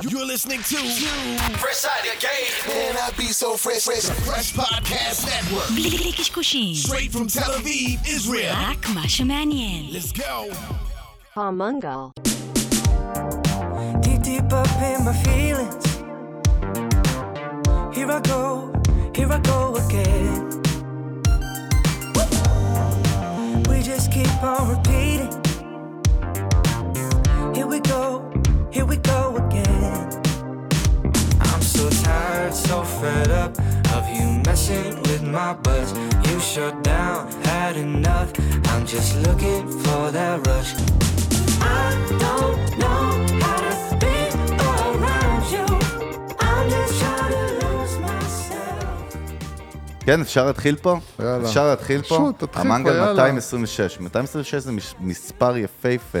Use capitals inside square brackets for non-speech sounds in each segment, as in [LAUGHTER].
You're listening to Fresh Out of Game. Man, I be so fresh, fresh. Fresh Podcast Network. בלי קשקושים, Straight from Tel Aviv, Israel. רק מה שמעניין. Let's go. Pomungal. Deep, deep up in my feelings. Here I go, here I go again. We just keep on repeating. Here we go, So tired, so fed up of you messing with my buzz. You shut down, had enough. I'm just looking for that rush. I don't know how to be around you. I'm just trying to lose myself. כן, אפשר להתחיל פה? יאללה. אפשר להתחיל פה? פשוט, תתחיל המנגל פה, יאללה. 226. 226 זה מש- מספר יפהפה.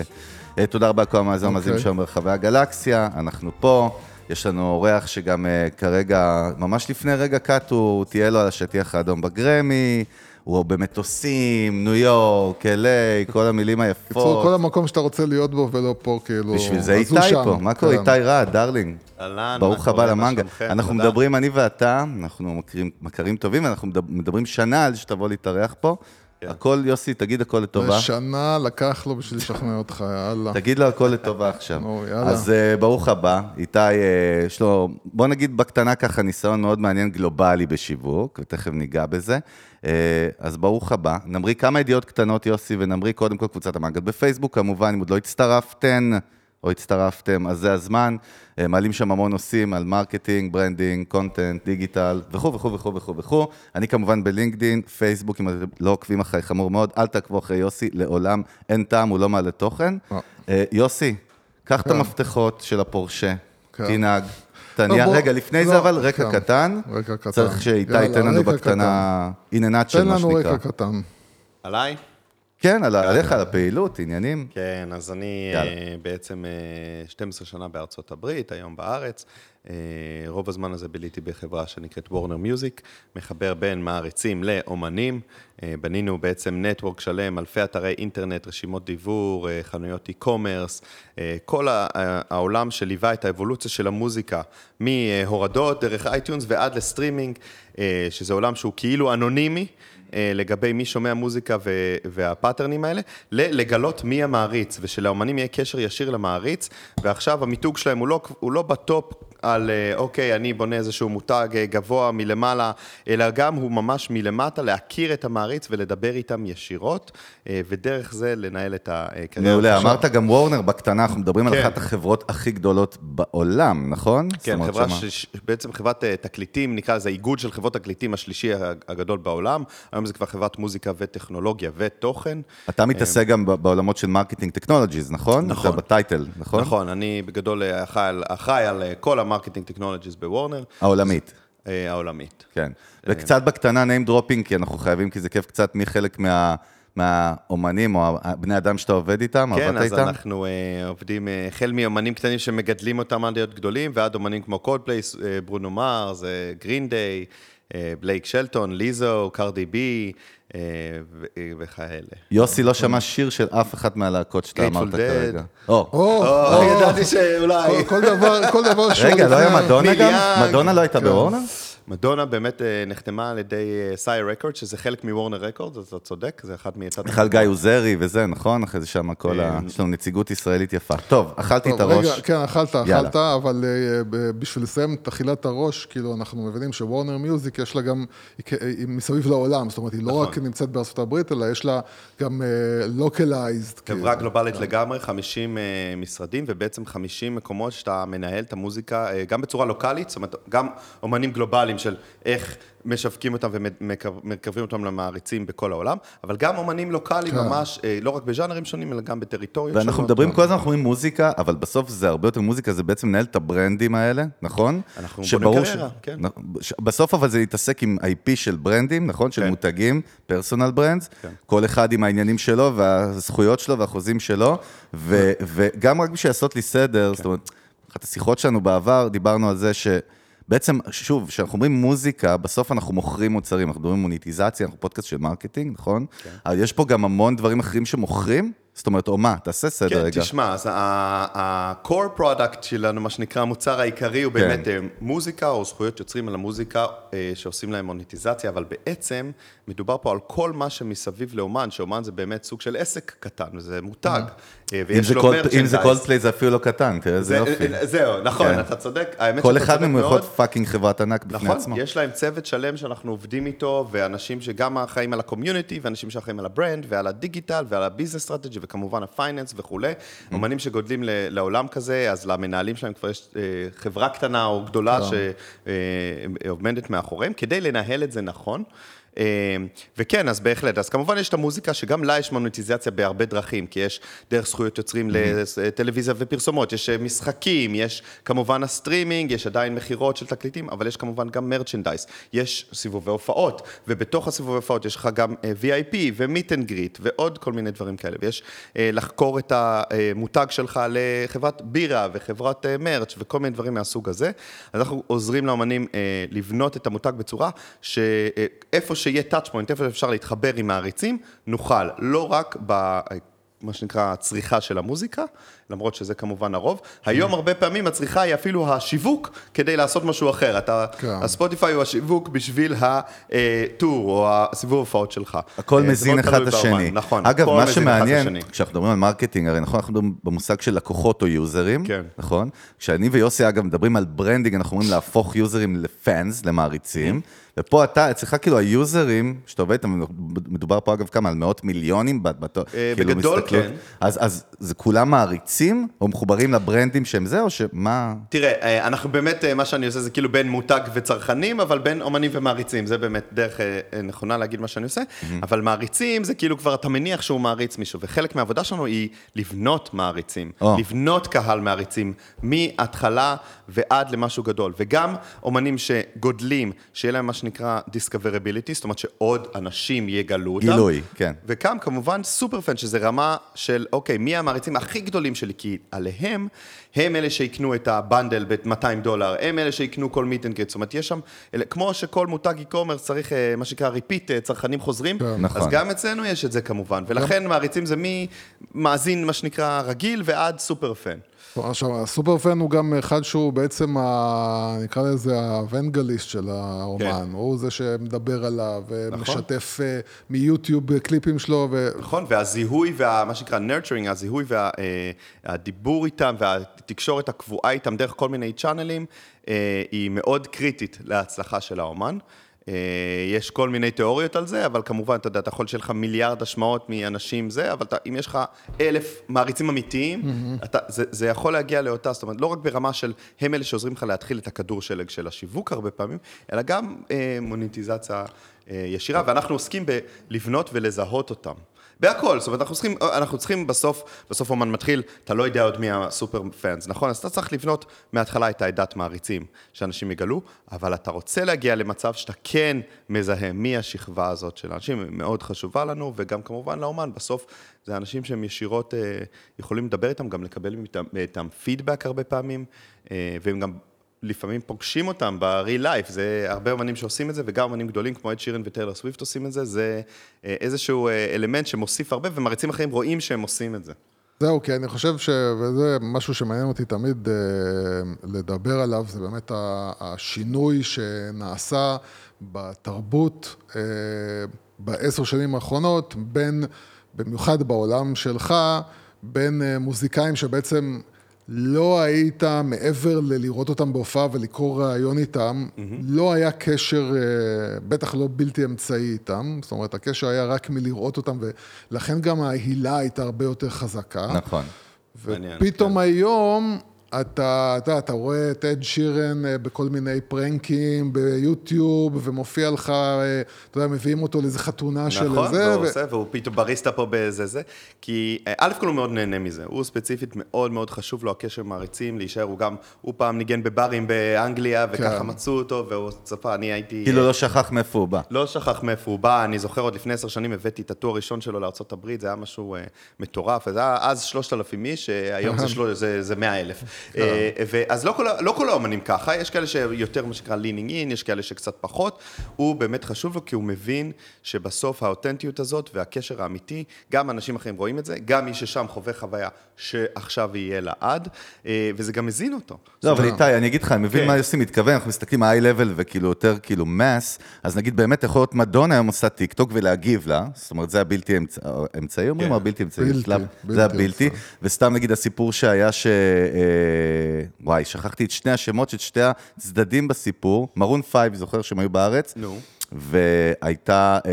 אה, תודה רבה לכל המאזינים המאזינים אוקיי. שלנו ברחבי הגלקסיה, אנחנו פה. יש לנו אורח שגם אה, כרגע, ממש לפני רגע קאט, הוא תהיה לו על השטיח האדום בגרמי, הוא במטוסים, ניו יורק, LA, כל המילים היפות. בקיצור, כל המקום שאתה רוצה להיות בו ולא פה, כאילו... בשביל זה איתי. פה, מה קורה כן. איתי רעד, דרלינג? אהלן, ברוך מה קורה? הבא למנגה. אנחנו. מדברים, אני ואתה, אנחנו מכרים טובים, אנחנו מדבר- מדברים שנה על שתבוא להתארח פה. כן. הכל, יוסי, תגיד הכל לטובה. שנה לקח לו בשביל לשכנע אותך, יאללה. תגיד לו הכל לטובה עכשיו. נו, יאללה. אז אה, ברוך הבא, איתי, אה, יש לו, בוא נגיד בקטנה ככה, ניסיון מאוד מעניין גלובלי בשיווק, ותכף ניגע בזה. אה, אז ברוך הבא. נמריא כמה ידיעות קטנות, יוסי, ונמריא קודם כל קבוצת המנגל בפייסבוק, כמובן, אם עוד לא הצטרפתן. או הצטרפתם, אז זה הזמן. אה, מעלים שם המון נושאים על marketing, branding, content, digital, וכו' וכו' וכו' וכו' וכו'. אני כמובן בלינקדין, פייסבוק, אם אתם לא עוקבים אחרי, חמור מאוד, אל תעקבו אחרי יוסי, לעולם אין טעם, הוא לא מעלה תוכן. אה. אה, יוסי, קח את כן. המפתחות של הפורשה, כן. תנהג. תניע, בוא- רגע, לפני זה לא, אבל רקע כן. קטן. רקע קטן. צריך שאיתי ייתן לנו בקטנה, in a nutshell, תן מה לנו שנקרא. רקע קטן. עליי? כן, על עליך, על הפעילות, עניינים. כן, אז אני. אה, בעצם אה, 12 שנה בארצות הברית, היום בארץ. אה, רוב הזמן הזה ביליתי בחברה שנקראת וורנר מיוזיק, מחבר בין מעריצים לאומנים. אה, בנינו בעצם network שלם, אלפי אתרי אינטרנט, רשימות דיוור, אה, חנויות e-commerce, אה, כל העולם שליווה את האבולוציה של המוזיקה, מהורדות דרך אייטיונס ועד לסטרימינג, אה, שזה עולם שהוא כאילו אנונימי. אה, לגבי מי שומע מוזיקה ו- וה pattern־ים האלה, לגלות מי המעריץ, ושלאומנים יהיה קשר ישיר למעריץ, ועכשיו המיתוג שלהם הוא לא, הוא לא בטופ על אה, אוקיי, אני בונה איזשהו מותג אה, גבוה מלמעלה, אלא גם הוא ממש מלמטה, להכיר את המעריץ ולדבר איתם ישירות, אה, ודרך זה לנהל את הקריירה. מעולה, אמרת גם וורנר בקטנה, אנחנו מדברים על כן. אחת החברות הכי גדולות בעולם, נכון? כן, חברה שמה- ש... בעצם חברת תקליטים, נקרא לזה איגוד של חברות תקליטים השלישי הגדול בעולם. היום זה כבר חברת מוזיקה וטכנולוגיה ותוכן. אתה מתעסק גם בעולמות של marketing technologies, נכון? נכון. אתה ב title, נכון? נכון, אני בגדול אחראי על- אחראי על אה, כל ה marketing technologies בוורנר. העולמית, אה, העולמית. כן. וקצת בקטנה name dropping, כי אנחנו חייבים, כי זה כיף קצת מחלק מה... מהאומנים או הבני אדם שאתה עובד איתם, כן, עבדת אז איתם? אנחנו אה, עובדים אה, החל מאומנים קטנים שמגדלים אותם עד להיות גדולים, ועד אומנים כמו קולדפליי, ברונו מרס, גרין דיי, בלייק שלטון, ליזו, קרדי בי אה, ו- אה, וכאלה. יוסי לא שמע שיר של אף אחת מהלהקות שאתה אמרת. כרגע. או, או, או, או, ידעתי שאולי... כל- דבר, כל דבר שהוא רגע, לא היה מדונה גם? מדונה לא הייתה כן. מדונה באמת אה, נחתמה על ידי סייר רקורד, שזה חלק מוורנר רקורד, אז אתה צודק, זה אחד מיצד... בכלל גיא עוזרי וזה, נכון? אחרי זה שם כל ה... יש לנו נציגות ישראלית יפה. טוב, אכלתי את כן. רגע, הראש. כן, אכלת. אכלת, אבל אה, בשביל לסיים את אכילת הראש, כאילו, אנחנו מבינים שוורנר מיוזיק, יש לה גם, היא מסביב לעולם, זאת אומרת, היא לא רק נמצאת בארצות הברית, אלא יש לה גם localized. חברה גלובלית לגמרי, 50 אה, משרדים, ובעצם 50 מקומות שאתה מנהל את המוזיקה, אה, גם בצורה לוקאלית, זאת אומרת, גם אומנים גלובליים של איך משווקים אותם ומקרבים אותם למעריצים בכל העולם, אבל גם אומנים לוקאליים כן. ממש, אה, לא רק בז'אנרים שונים, אלא גם בטריטוריות שונות. ואנחנו מדברים כל הזמן, אנחנו אומרים מוזיקה, אבל בסוף זה הרבה יותר מוזיקה, זה בעצם לנהל את הברנדים האלה, נכון? אנחנו שברור בונים קריירה, כן. נ- ש- בסוף אבל זה להתעסק עם IP של ברנדים, נכון? של כן. מותגים, personal brands, כן. כל אחד עם העניינים שלו והזכויות שלו והחוזים שלו, ו- וגם רק בשביל לעשות לי סדר, כן. זאת אומרת, אחת השיחות שלנו בעבר, דיברנו על זה ש... בעצם, שוב, כשאנחנו אומרים מוזיקה, בסוף אנחנו מוכרים מוצרים, אנחנו מדברים מוניטיזציה, אנחנו פודקאסט של marketing, נכון? כן. אבל יש פה גם המון דברים אחרים שמוכרים, זאת אומרת, או מה? תעשה סדר כן, רגע. תשמע, אז ה-core product שלנו, מה שנקרא המוצר העיקרי, הוא כן. באמת אה, מוזיקה או זכויות יוצרים על המוזיקה אה, שעושים להם מוניטיזציה, אבל בעצם מדובר פה על כל מה שמסביב לאומן, שאומן זה באמת סוג של עסק קטן, וזה מותג. אה, אם ויש זה לו אם זה. קולדפליי זה אפילו לא קטן, תראה איזה זה- יופי. אה, זהו, נכון, כן. אתה צודק. כל אחד מהם יכול. להיות fucking חברת ענק בפני נכון, עצמו. יש להם צוות שלם שאנחנו עובדים איתו, ואנשים שגם אחראים על ה community, ואנשים שאחראים על הברנד, ועל הדיגיטל, ועל ה business strategy, וכמובן ה finance וכולי. Mm. אומנים שגדלים לעולם כזה, אז למנהלים שלהם כבר יש אה, חברה קטנה או גדולה שעומדת מאחוריהם, כדי לנהל את זה נכון. אה, וכן, אז בהחלט. אז כמובן יש את המוזיקה, שגם לה יש מוניטיזציה בהרבה דרכים, כי יש דרך זכויות יוצרים לטלוויזיה ופרסומות, יש אה, משחקים, יש כמובן הסטרימינג, יש עדיין מכירות של תקליטים, אבל יש כמובן גם merchandise, יש סיבובי הופעות, ובתוך הסיבובי הופעות יש לך גם אה, VIP ו meet and greet, ועוד כל מיני דברים כאלה, ויש לחבור את המותג שלך לחברת בירה וחברת merch וכל מיני דברים מהסוג הזה. אז אנחנו עוזרים לאמנים לבנות את המותג בצורה שאיפה שיהיה touch point, איפה שאפשר להתחבר עם מעריצים, נוכל, לא רק ב... מה שנקרא הצריכה של המוזיקה, למרות שזה כמובן הרוב. היום הרבה פעמים הצריכה היא אפילו השיווק כדי לעשות משהו אחר. אתה, כן. הספוטיפיי הוא השיווק בשביל ה tour או הסיבוב ההופעות שלך. הכל אה, זה מזין אחד את השני. נכון, אגב, מה שמעניין. כשאנחנו מדברים על marketing, הרי נכון, אנחנו מדברים במושג של לקוחות או users, כן. נכון? כשאני ויוסי, אגב, מדברים על branding, אנחנו אומרים להפוך users ל fans, למעריצים, ופה אתה, אצלך כאילו ה users, שאתה עובד איתם, מדובר פה אגב כמה, על מאות מיליונים, אה, כאילו בגדול. כן. אז זה כולם מעריצים, או מחוברים לברנדים שהם זה, או שמה... תראה, אה, אנחנו באמת, אה, מה שאני עושה זה כאילו בין מותג וצרכנים, אבל בין אומנים ומעריצים, זה באמת דרך אה, נכונה להגיד מה שאני עושה, אבל מעריצים זה כאילו כבר אתה מניח שהוא מעריץ מישהו, וחלק מהעבודה שלנו היא לבנות מעריצים, או. לבנות קהל מעריצים, מההתחלה ועד למשהו גדול, וגם אומנים שגדלים, שיהיה להם מה שנקרא discoverability, זאת אומרת שעוד אנשים יגלו אותם. גילוי, כן. וגם כמובן super fan, שזה רמה של, אוקיי, מי המעריצים הכי גדולים שלי? כי עליהם, הם אלה שיקנו את ה bundle ב-200 דולר, הם אלה שיקנו כל meet and greet, זאת אומרת, יש שם, אלה, כמו שכל מותג e-commerce צריך, אה, מה שנקרא repeat, צרכנים חוזרים, נכון. אז גם אצלנו יש את זה כמובן, ולכן מעריצים זה ממאזין, מה שנקרא, רגיל ועד super fan. עכשיו, הסופר פן הוא גם אחד שהוא בעצם, ה... נקרא לזה הוונגליסט של האומן. כן. הוא זה שמדבר עליו, ומשתף אה, מיוטיוב קליפים שלו, ו... נכון, והזיהוי וה... מה שנקרא nurturing, הזיהוי והדיבור איתם והתקשורת הקבועה איתם דרך כל מיני צ'אנלים, אה, היא מאוד קריטית להצלחה של האומן. אה, יש כל מיני תיאוריות על זה, אבל כמובן, אתה יודע, אתה יכול שיהיה לך מיליארד השמעות מאנשים זה, אבל אתה, אם יש לך אלף מעריצים אמיתיים, אתה, זה, זה יכול להגיע לאותה, זאת אומרת, לא רק ברמה של הם אלה שעוזרים לך להתחיל את הכדור שלג של השיווק הרבה פעמים, אלא גם אה, מוניטיזציה אה, ישירה, ואנחנו עוסקים בלבנות ולזהות אותם. בהכל, זאת אומרת, אנחנו צריכים, אנחנו צריכים בסוף, בסוף אומן מתחיל, אתה לא יודע עוד מי הסופר פאנס, נכון? אז אתה צריך לבנות מההתחלה את העדת מעריצים, שאנשים יגלו, אבל אתה רוצה להגיע למצב שאתה כן מזהה מי השכבה הזאת של האנשים, מאוד חשובה לנו, וגם כמובן לאומן, בסוף זה אנשים שהם ישירות אה, יכולים לדבר איתם, גם לקבל איתם, איתם פידבק הרבה פעמים, אה, והם גם... לפעמים פוגשים אותם ב-real life, זה הרבה אמנים שעושים את זה, וגם אמנים גדולים כמו אד שירן וטיילר סוויפט עושים את זה, זה אה, איזשהו אה, אלמנט שמוסיף הרבה, ומעריצים אחרים רואים שהם עושים את זה. זהו, כי אני חושב ש... וזה משהו שמעניין אותי תמיד אה, לדבר עליו, זה באמת השינוי שנעשה בתרבות אה, בעשר שנים האחרונות, בין, במיוחד בעולם שלך, בין אה, מוזיקאים שבעצם לא היית מעבר ללראות אותם בהופעה ולקרוא ראיון איתם, mm-hmm. לא היה קשר, אה, בטח לא בלתי אמצעי איתם, זאת אומרת, הקשר היה רק מלראות אותם, ולכן גם ההילה הייתה הרבה יותר חזקה. נכון. מעניין, ופתאום כן. היום אתה, אתה, אתה רואה את אד שירן אה, בכל מיני פרנקים ביוטיוב, ומופיע לך, אה, אתה יודע, מביאים אותו לאיזה חתונה של נכון, זה. והוא עושה, והוא פתאום בריסטה פה באיזה זה, כי אה, א' כל הוא מאוד נהנה מזה, הוא ספציפית מאוד מאוד חשוב לו הקשר עם מעריצים, להישאר, הוא גם, הוא פעם ניגן בברים באנגליה, וככה כן. מצאו אותו, והוא צפה, אני הייתי... כאילו לא שכח מאיפה הוא בא. לא שכח מאיפה הוא בא, אני זוכר עוד לפני עשר שנים הבאתי את הטור הראשון שלו לארה"ב, זה היה משהו מטורף, זה היה אז 3,000 איש, היום זה, [LAUGHS] של... זה, זה 100 אלף. אה, ו- אז לא כל, ה- לא כל האומנים ככה, יש כאלה שיותר מה שנקרא leaning in, יש כאלה שקצת פחות. הוא באמת חשוב לו כי הוא מבין שבסוף האותנטיות הזאת והקשר האמיתי, גם אנשים אחרים רואים את זה, גם מי ששם חווה חוויה שעכשיו יהיה לעד, אה, וזה גם מזין אותו. לא, אבל איתי, אני אגיד לך, אני מבין כן. מה יוסי מתכוון, אנחנו מסתכלים היי לבל וכאילו יותר כאילו מס, אז נגיד באמת יכול להיות מדונה היום עושה טיק טוק ולהגיב לה, זאת אומרת זה הבלתי אמצ- אמצעי, אומרים, כן. או הבלתי אמצעי, זה הבלתי. וסתם נגיד הסיפור שהיה ש... אה, וואי, שכחתי את שני השמות של שתי הצדדים בסיפור, מרון פייב, זוכר שהם היו בארץ? נו. והייתה אה,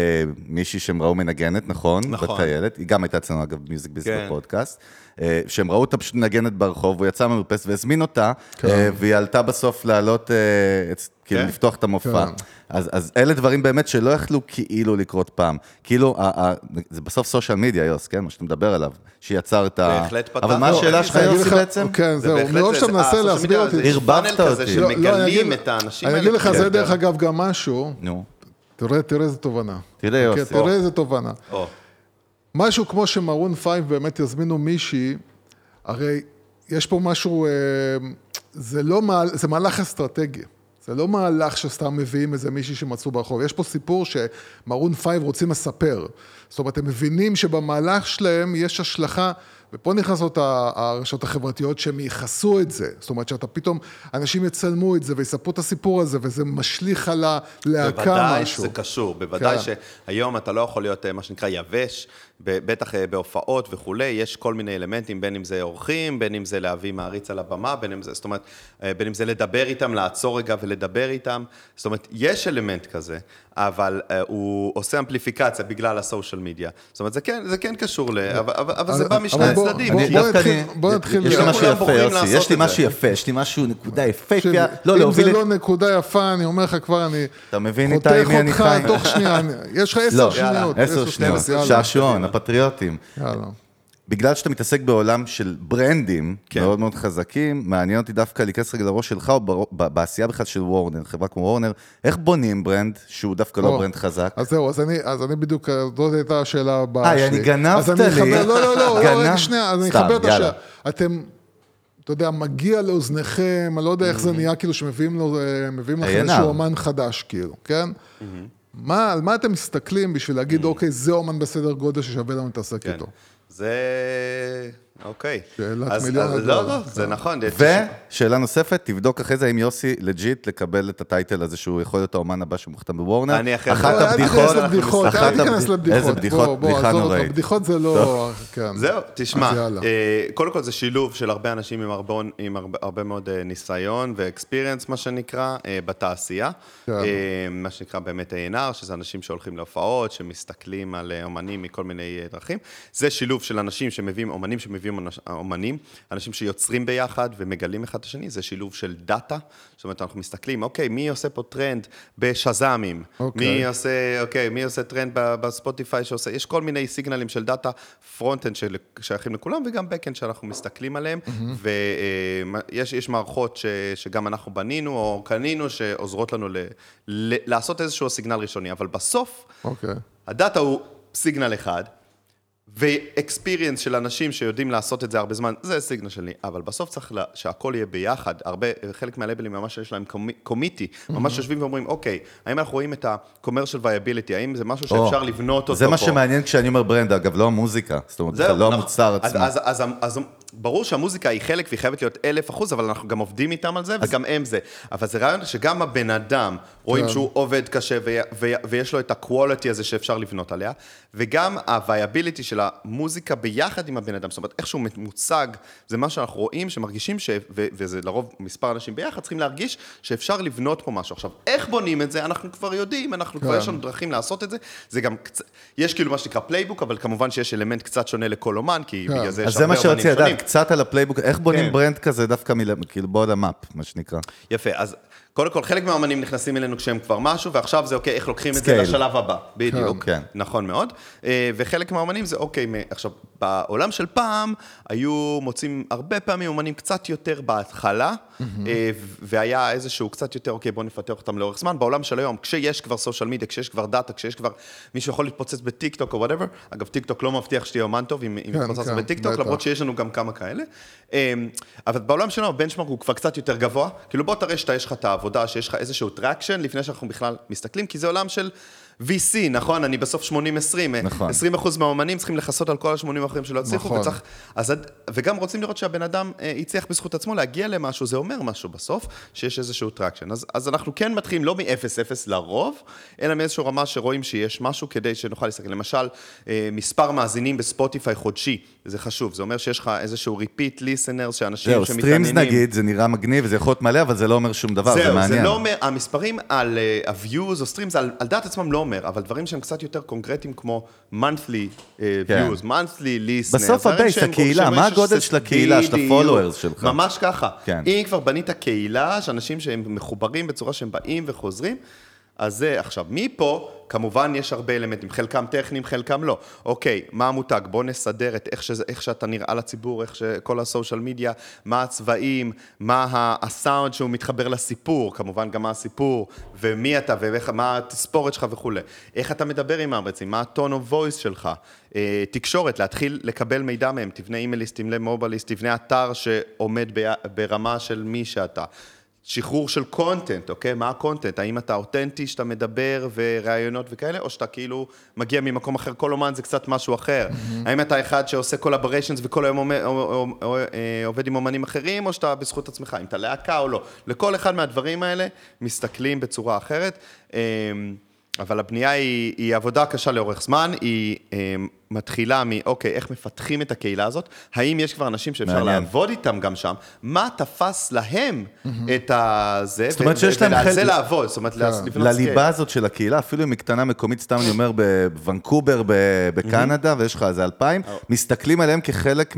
מישהי שהם ראו מנגנת, נכון? נכון. בטיילת, היא גם הייתה אצלנו אגב music biz כן. בפודקאסט. אה, שהם ראו אותה פשוט מנגנת ברחוב, הוא יצא מהמרפסת והזמין אותה, אה, והיא עלתה בסוף לעלות, אה, את- כאילו כן. לפתוח את המופע. כן. אז, אז אלה דברים באמת שלא יכלו כאילו לקרות פעם. כאילו, ה, ה, זה בסוף social media, יוס, כן? מה שאתה מדבר עליו, שיצר את ה... בהחלט פתח. אבל מה לא, השאלה אני שלך, אני יוסי, לך- בעצם? כן, זהו, מרוב זה- שאתה מנסה הסושיאל להסביר אותי. זה ערבבת פאנל כזה אותי. לא, לא, אני שמגלים אגיד- את האנשים אני האלה. אגיד לך, זה יותר. דרך אגב גם משהו, נו. תראה, תראה איזה תובנה. תראה, אוקיי, יוסי. תראה איזה תובנה. משהו כמו שמרון פייב באמת יזמינו מישהי, הרי יש פה משהו, אה, זה לא, מהל- זה מהלך אסטרטגי. זה לא מהלך שסתם מביאים איזה מישהי שמצאו ברחוב. יש פה סיפור שמרון פייב רוצים לספר. זאת אומרת, הם מבינים שבמהלך שלהם יש השלכה, ופה נכנסות הרשתות החברתיות שהם ייחסו את זה. זאת אומרת, שאתה פתאום, אנשים יצלמו את זה ויספרו את הסיפור הזה, וזה משליך על הלהקה בוודאי משהו. שזה קשור, בוודאי כן. שהיום אתה לא יכול להיות אה, מה שנקרא יבש, בטח אה, בהופעות וכולי, יש כל מיני אלמנטים, בין אם זה אורחים, בין אם זה להביא מעריץ על הבמה, בין אם זה, זאת אומרת, אה, בין אם זה לדבר איתם, לעצור רגע ולדבר איתם, זאת אומרת, יש אלמנט כזה, אבל אה, הוא עושה אמפליפיקציה בגלל הסושיאל מדיה. זאת אומרת, זה כן, זה כן קשור, ל... אבל, אבל, אבל זה בא משני אבל בוא- הצדדים. בוא- נתחיל- אני- בוא נתחיל- יש לי לא משהו יפה, יוסי, יש לי זה. משהו יפה, יש לי משהו, נקודה תקשיב, יפהפייה. לא, אם להוביל זה את... לא נקודה יפה, אני אומר לך כבר, אני... אתה מבין, איתי, עם מי אני חותך חי? אותך תוך שנייה, אני- יש לך עשר לא, שניות. עשר שניות. שעשועון, הפטריוטים. יאללה. בגלל שאתה מתעסק בעולם של ברנדים כן. מאוד מאוד חזקים, מעניין אותי דווקא להיכנס רגע לראש שלך, או בעשייה בכלל של וורנר, חברה כמו וורנר, איך בונים brand שהוא דווקא לא או, brand חזק? אז זהו, אז אני, אז אני בדיוק, זאת הייתה השאלה הבאה אה, שלי. אני גנבת אז אני לי. אחבר, לא, לא, לא, לא, גנב- רגע, שנייה, אז אני אחבר את. השאלה. אתם, אתה יודע, מגיע לאוזניכם, אני לא יודע איך זה נהיה, כאילו שמביאים לו, אה, מביאים לכם. איזשהו אומן חדש, כאילו, כן? מה, על מה אתם מסתכלים בשביל להגיד, אוקיי, זה אומן בסדר גודל ששווה לנו להתעסק כן. איתו? זה... אוקיי. שאלת אז- מיליון אז הדולר. לא, לא, זה נכון. ושאלה נוספת, תבדוק אחרי זה אם יוסי legit לקבל את ה title הזה שהוא יכול להיות האומן הבא שמוכתם בוורנר. אני אחרי אחת זה- הבדיחות, אל תיכנס לבדיחות. איזה בדיחות, בדיחה נוראית. בדיחות זה לא... כן. זהו, תשמע. אה, קודם כל זה שילוב של הרבה אנשים עם הרבה, מאוד אה, ניסיון ו experience, מה שנקרא, אה, בתעשייה. כן. מה שנקרא באמת A&R, שזה אנשים שהולכים להופעות, שמסתכלים על אומנים מכל מיני דרכים. זה שילוב של אנשים שמביאים, אומנים שמביאים אנש- אומנים, אנשים שיוצרים ביחד ומגלים אחד את השני, זה שילוב של דאטה. זאת אומרת, אנחנו מסתכלים, אוקיי, מי עושה פה טרנד בשזאמים? אוקיי. מי עושה, אוקיי, מי עושה טרנד בספוטיפיי שעושה, יש כל מיני סיגנלים של דאטה, front-end ששייכים לכולם, וגם back-end שאנחנו מסתכלים עליהם, ויש יש מערכות ש, שגם אנחנו בנינו או קנינו, שעוזרות לנו ל, ל, לעשות איזשהו סיגנל ראשוני, אבל בסוף, אוקיי. הדאטה הוא סיגנל אחד, ואקספיריאנס של אנשים שיודעים לעשות את זה הרבה זמן, זה סיגנל שלי, אבל בסוף צריך לה, שהכל יהיה ביחד. הרבה, חלק מהלבלים ממש יש להם קומיטי, ממש יושבים ואומרים, אוקיי, האם אנחנו רואים את ה-commercial viability, האם זה משהו שאפשר לבנות אותו פה? זה מה שמעניין כשאני אומר ברנד, אגב, לא המוזיקה. זאת אומרת, בכלל לא נכון. המוצר אז- עצמו. אז, אז, אז, אז ברור שהמוזיקה היא חלק והיא חייבת להיות אלף אחוז, אבל אנחנו גם עובדים איתם על זה, וגם הם זה. אבל זה רעיון שגם הבן אדם, רואים כן. שהוא עובד קשה, ו- ו- ויש לו את ה-quality הזה שאפשר לבנות עליה, וגם ה-viability של המוזיקה ביחד עם הבן אדם, זאת אומרת, איך שהוא מוצג, זה מה שאנחנו רואים, שמרגישים, ש- ו- וזה לרוב מספר אנשים ביחד, צריכים להרגיש שאפשר לבנות פה משהו. עכשיו, איך בונים את זה, אנחנו כבר יודעים, אנחנו כבר, כן. יש לנו דרכים לעשות את זה, זה גם, קצ- יש כאילו מה שנקרא playbook, אבל כמובן שיש אלמנט קצת שונה לכל אומן, כי כן. בגלל זה אז יש זה מה הרבה שרציתי אומנים שונים. לדעת, קצת על ה playbook, איך בונים כן. brand כזה דווקא מל- כאילו bottom up, מה שנקרא. יפה, אז קודם כל, חלק מהאמנים נכנסים אלינו כשהם כבר משהו, ועכשיו זה אוקיי, איך לוקחים את זה. לשלב הבא. בדיוק. כן. נכון מאוד. אה, וחלק מהאמנים זה אוקיי, עכשיו, בעולם של פעם, היו מוצאים הרבה פעמים אמנים קצת יותר בהתחלה, אה, והיה איזשהו קצת יותר, אוקיי, בואו נפתח אותם לאורך זמן. בעולם של היום, כשיש כבר social media, כשיש כבר דאטה, כשיש כבר מישהו יכול להתפוצץ בטיקטוק או whatever, אגב, טיקטוק לא מבטיח שתהיה אומן טוב אם אם כן, יתפוצץ כן, בטיקטוק. למרות שיש לנו גם כמה כאלה. אה, אבל בעולם שלנו ה benchmark הוא כבר קצת יותר גבוה. כאילו בוא תראה שאתה, יש לך את העבודה, שיש לך איזשהו traction, לפני שאנחנו בכלל מסתכלים, כי זה עולם של VC, נכון? אני בסוף 80-20. נכון. 20% מהאומנים צריכים לכסות על כל ה-80 האחרים שלא הצליחו, נכון. וצריך... אז, וגם רוצים לראות שהבן אדם אה, הצליח בזכות עצמו להגיע למשהו, זה אומר משהו בסוף, שיש איזשהו traction. אז, אז אנחנו כן מתחילים לא מ-0-0 לרוב, אלא מאיזושהי רמה שרואים שיש משהו כדי שנוכל להסתכל. למשל, אה, מספר מאזינים בספוטיפיי חודשי, זה חשוב, זה אומר שיש לך איזשהו repeat listeners, שאנשים זהו, שמתעניינים... streams נגיד, זה נראה מגניב וזה יכול להיות מלא, אבל זה לא אומר שום דבר, זה זהו, מעניין. זה לא אומר, המספרים על uh, ה-views או streams, על, על דעת עצמם לא אומר, אבל דברים שהם קצת יותר קונקרטיים כמו monthly uh, כן. views, monthly listeners. בסוף ה base, הקהילה, מה הגודל של הקהילה, של ה-followers שלך? ממש ככה. כן. אם כבר בנית קהילה, שאנשים שהם מחוברים בצורה שהם באים וחוזרים, אז זה עכשיו. מפה, כמובן יש הרבה אלמנטים, חלקם טכניים, חלקם לא. אוקיי, מה המותג? בוא נסדר את איך, שזה, איך שאתה נראה לציבור, איך שכל ה social media, מה הצבעים, מה הסאונד שהוא מתחבר לסיפור, כמובן גם מה הסיפור, ומי אתה, ומה התספורת שלך וכולי. איך אתה מדבר עם המעריצים, מה ה tone of voice שלך. אה, תקשורת, להתחיל לקבל מידע מהם, תבנה email listים ל mobile list, תבנה אתר שעומד ב- ברמה של מי שאתה. שחרור של content, אוקיי? מה ה content? האם אתה אותנטי שאתה מדבר וראיונות וכאלה, או שאתה כאילו מגיע ממקום אחר? כל אומן זה קצת משהו אחר. האם אתה אחד שעושה collaborations וכל היום עומד- או- או- או- אה, עובד עם אומנים אחרים, או שאתה בזכות עצמך, אם אתה להקה או לא. לכל אחד מהדברים האלה מסתכלים בצורה אחרת. אבל הבנייה היא, היא עבודה קשה לאורך זמן, היא אמ, מתחילה מאוקיי, איך מפתחים את הקהילה הזאת, האם יש כבר אנשים שאפשר מעניין. לעבוד איתם גם שם, מה תפס להם את הזה, זאת אומרת שיש להם חלק- זה לעבוד, זאת אומרת, לבנות scale. לליבה הזאת של הקהילה, אפילו אם היא קטנה מקומית, סתם אני אומר, בוונקובר בקנדה, ויש לך איזה אלפיים, מסתכלים עליהם כחלק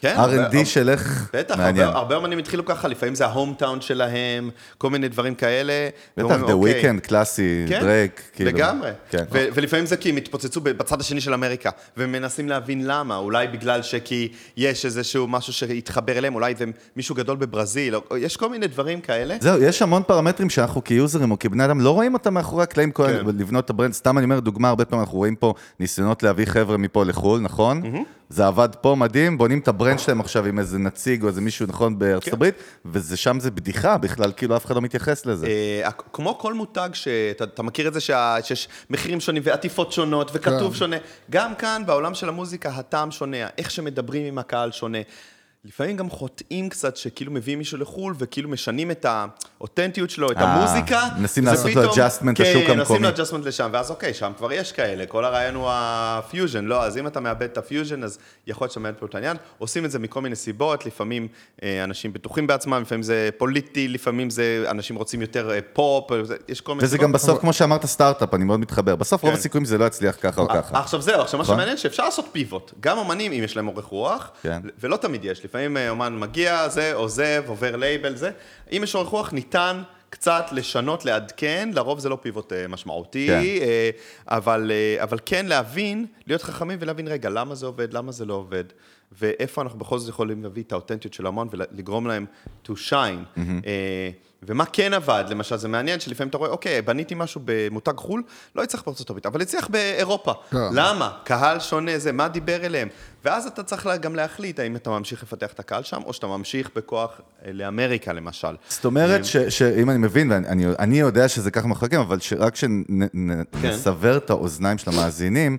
כן, מה-R&D של איך... בטח, מעניין. הרבה, הרבה אומנים התחילו ככה, לפעמים זה ה hometown שלהם, כל מיני דברים כאלה. בטח, The אוקיי, Weeknd, קלאסי, כן, דרייק, כאילו. לגמרי. כן. ו- ולפעמים זה כי הם התפוצצו בצד השני של אמריקה, ומנסים להבין למה, אולי בגלל שכי יש איזשהו משהו שהתחבר אליהם, אולי זה מישהו גדול בברזיל, או, יש כל מיני דברים כאלה. זהו, יש המון פרמטרים שאנחנו כיוזרים או כבני אדם לא רואים אותם מאחורי הקלעים, כן. לבנות את ה brand. סתם אני אומר דוגמה, הרבה פעמים אנחנו רואים פה ניסיונות להביא חבר'ה מפה לחו"ל, נכון? זה עבד פה מדהים, בונים את ה brand שלהם עכשיו עם איזה נציג או איזה מישהו, נכון, בארצות כן. הברית, ושם זה בדיחה בכלל, כאילו אף אחד לא מתייחס לזה. אה, כמו כל מותג, שאתה אתה מכיר את זה שה- שיש מחירים שונים ועטיפות שונות וכתוב כן. שונה, גם כאן בעולם של המוזיקה הטעם שונה, איך שמדברים עם הקהל שונה. לפעמים גם חוטאים קצת, שכאילו מביאים מישהו לחו"ל וכאילו משנים את האותנטיות שלו, את אה, המוזיקה. מנסים זה לעשות לו פתאום- adjustment לשוק כן, המקומי. עושים לו adjustment לשם, ואז אוקיי, שם כבר יש כאלה, כל הרעיון הוא הפיוז'ן, לא, אז אם אתה מאבד את הפיוז'ן, אז יכול להיות שאתה מאבד פה את העניין. עושים את זה מכל מיני סיבות, לפעמים אה, אנשים בטוחים בעצמם, לפעמים זה פוליטי, לפעמים זה אנשים רוצים יותר אה, פופ, זה- יש כל מיני וזה גם בסוף, כמו שאמרת, סטארט-אפ, אני מאוד מתחבר. בסוף רוב כן. הסיכויים שזה לא יצליח ככה או ככה. עכשיו זהו, עכשיו מה נכון? שמעניין שאפשר לעשות פיבוט. גם אומנים, אם יש להם אורך רוח, כן. ולא תמיד יש, לפעמים אה, אומן מגיע, זה, עוזב, עובר לייבל, זה. אם יש אורך רוח, ניתן קצת לשנות, לעדכן, לרוב זה לא פיבוט אה, משמעותי, כן. אה, אבל, אבל כן להבין, להיות חכמים ולהבין, רגע, למה זה עובד, למה זה לא עובד, ואיפה אנחנו בכל זאת יכולים להביא את האותנטיות של המון ולגרום להם to shine. אה, ומה כן עבד, למשל, זה מעניין שלפעמים אתה רואה, אוקיי, בניתי משהו במותג חו"ל, לא הצליח בארצות הברית, אבל הצליח באירופה. כן. למה? קהל שונה זה, מה דיבר אליהם? ואז אתה צריך גם להחליט האם אתה ממשיך לפתח את הקהל שם, או שאתה ממשיך בכוח אה, לאמריקה, למשל. זאת אומרת שאם אני מבין, ואני אני- אני יודע שזה ככה מחלקים, אבל כן. שנסבר את האוזניים של המאזינים,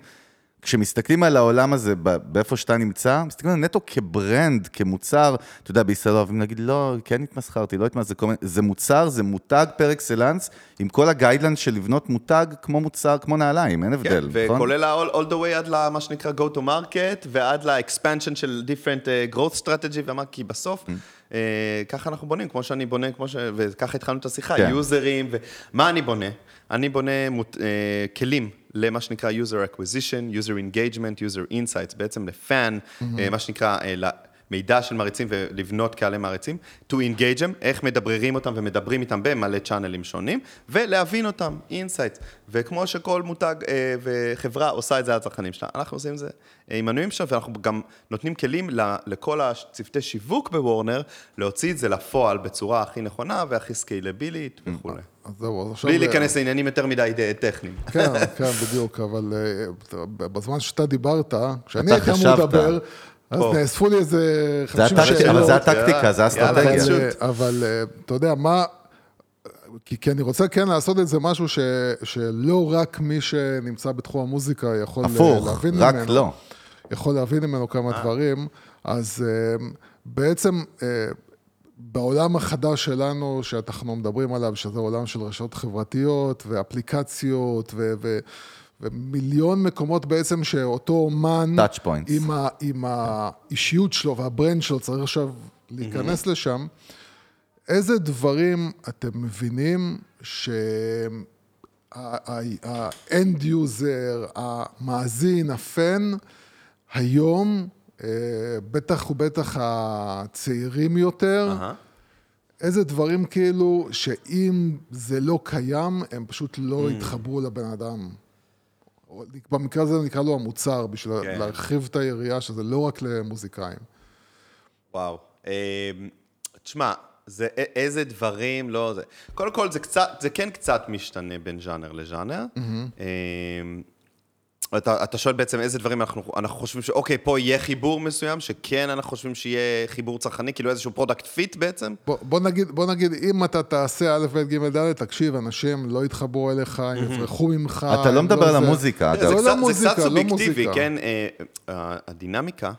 כשמסתכלים על העולם הזה, באיפה שאתה נמצא, מסתכלים על נטו כברנד, כמוצר, אתה יודע, בישראל אוהבים להגיד, לא, כן התמסחרתי, לא התמסחרתי, זה כל זה מוצר, זה מותג פר אקסלנס, עם כל הגיידלנס של לבנות מותג כמו מוצר, כמו נעליים, אין כן, הבדל, נכון? וכולל ה- all the way עד למה שנקרא go to market, ועד ל-expansion של different uh, growth strategy, ואמר, כי בסוף, Mm. אה, ככה אנחנו בונים, כמו שאני בונה, כמו ש... וככה התחלנו את השיחה, כן. יוזרים, ומה אני בונה? אני בונה מות... אה, כלים למה שנקרא user acquisition, user engagement, user insights, בעצם ל fan, אה, מה שנקרא, אה, ל- מידע של מעריצים ולבנות קהלי מעריצים, to engage them, איך מדבררים אותם ומדברים איתם במלא channel ים שונים, ולהבין אותם, insight. וכמו שכל מותג אה, וחברה עושה את זה על הצרכנים שלה, אנחנו עושים את זה אה, עם מנויים שלנו, ואנחנו גם נותנים כלים ל- לכל הצוותי שיווק בוורנר, להוציא את זה לפועל בצורה הכי נכונה והכי scalable ית וכולי. אז זהו, אז עכשיו... בלי להיכנס לעניינים יותר מדי ד- טכניים. [LAUGHS] כן, כן, בדיוק, אבל אה, בזמן שאתה דיברת, כשאני הייתי אמור. לדבר, אז. נאספו לי איזה זה 50 הטקטיקה, שאלות. אבל זה הטקטיקה, זה האסטרטגיה. אבל, אה, אה, אתה יודע, מה... כי, כי אני רוצה כן לעשות את זה משהו ש, שלא רק מי שנמצא בתחום המוזיקה יכול אה, הפוך, להבין רק ממנו. לא. יכול להבין ממנו כמה דברים. אז אה, בעצם אה, בעולם החדש שלנו, שאנחנו מדברים עליו, שזה עולם של רשתות חברתיות ואפליקציות ו... ו ומיליון מקומות בעצם שאותו אומן, Touch points. עם, ה, עם האישיות שלו והברנד שלו צריך עכשיו להיכנס לשם, איזה דברים אתם מבינים שה-end user, המאזין, הפן, היום, אה, בטח ובטח הצעירים יותר, אהה. איזה דברים כאילו, שאם זה לא קיים, הם פשוט לא יתחברו לבן אדם. במקרה הזה נקרא לו המוצר, בשביל כן. להרחיב את היריעה, שזה לא רק למוזיקאים. וואו. אה, תשמע, זה איזה דברים, לא זה. קודם כל, זה קצת, זה כן קצת משתנה בין ז'אנר לז'אנר. אה, אתה, אתה שואל בעצם איזה דברים אנחנו, אנחנו חושבים שאוקיי, פה יהיה חיבור מסוים, שכן אנחנו חושבים שיהיה חיבור צרכני, כאילו איזשהו product fit בעצם? בוא, בוא, נגיד, בוא נגיד, אם אתה תעשה א', ב', ג', ד', תקשיב, אנשים לא יתחברו אליך, הם יברחו ממך. אתה לא מדבר על זה. המוזיקה, זה אגב. לא קצת- מוזיקה, זה קצת לא סובייקטיבי, מוזיקה. כן? אה, אה, הדינמיקה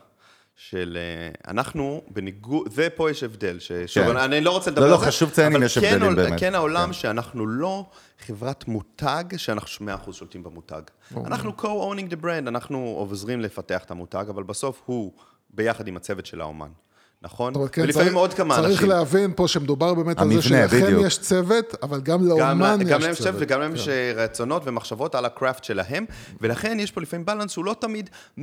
של אה, אנחנו בניגוד, ופה יש הבדל, ששוב, כן. אני לא רוצה לדבר לא, על לא, זה, חשוב לציין אם יש כן הבדלים באמת. כן העולם כן. שאנחנו לא חברת מותג, שאנחנו 100% שולטים במותג. אנחנו co-owning the brand, אנחנו עוזרים לפתח את המותג, אבל בסוף הוא ביחד עם הצוות של האומן. נכון? כן, ולפעמים צריך- עוד כמה צריך אנשים. להבין פה שמדובר באמת על המבנה, זה שלכם בדיוק. יש צוות, אבל גם גם, לאומן לה- גם יש להם צוות. וגם להם כן. יש אה, רצונות ומחשבות על הקראפט שלהם, ולכן יש פה לפעמים בלנס שהוא לא תמיד 100%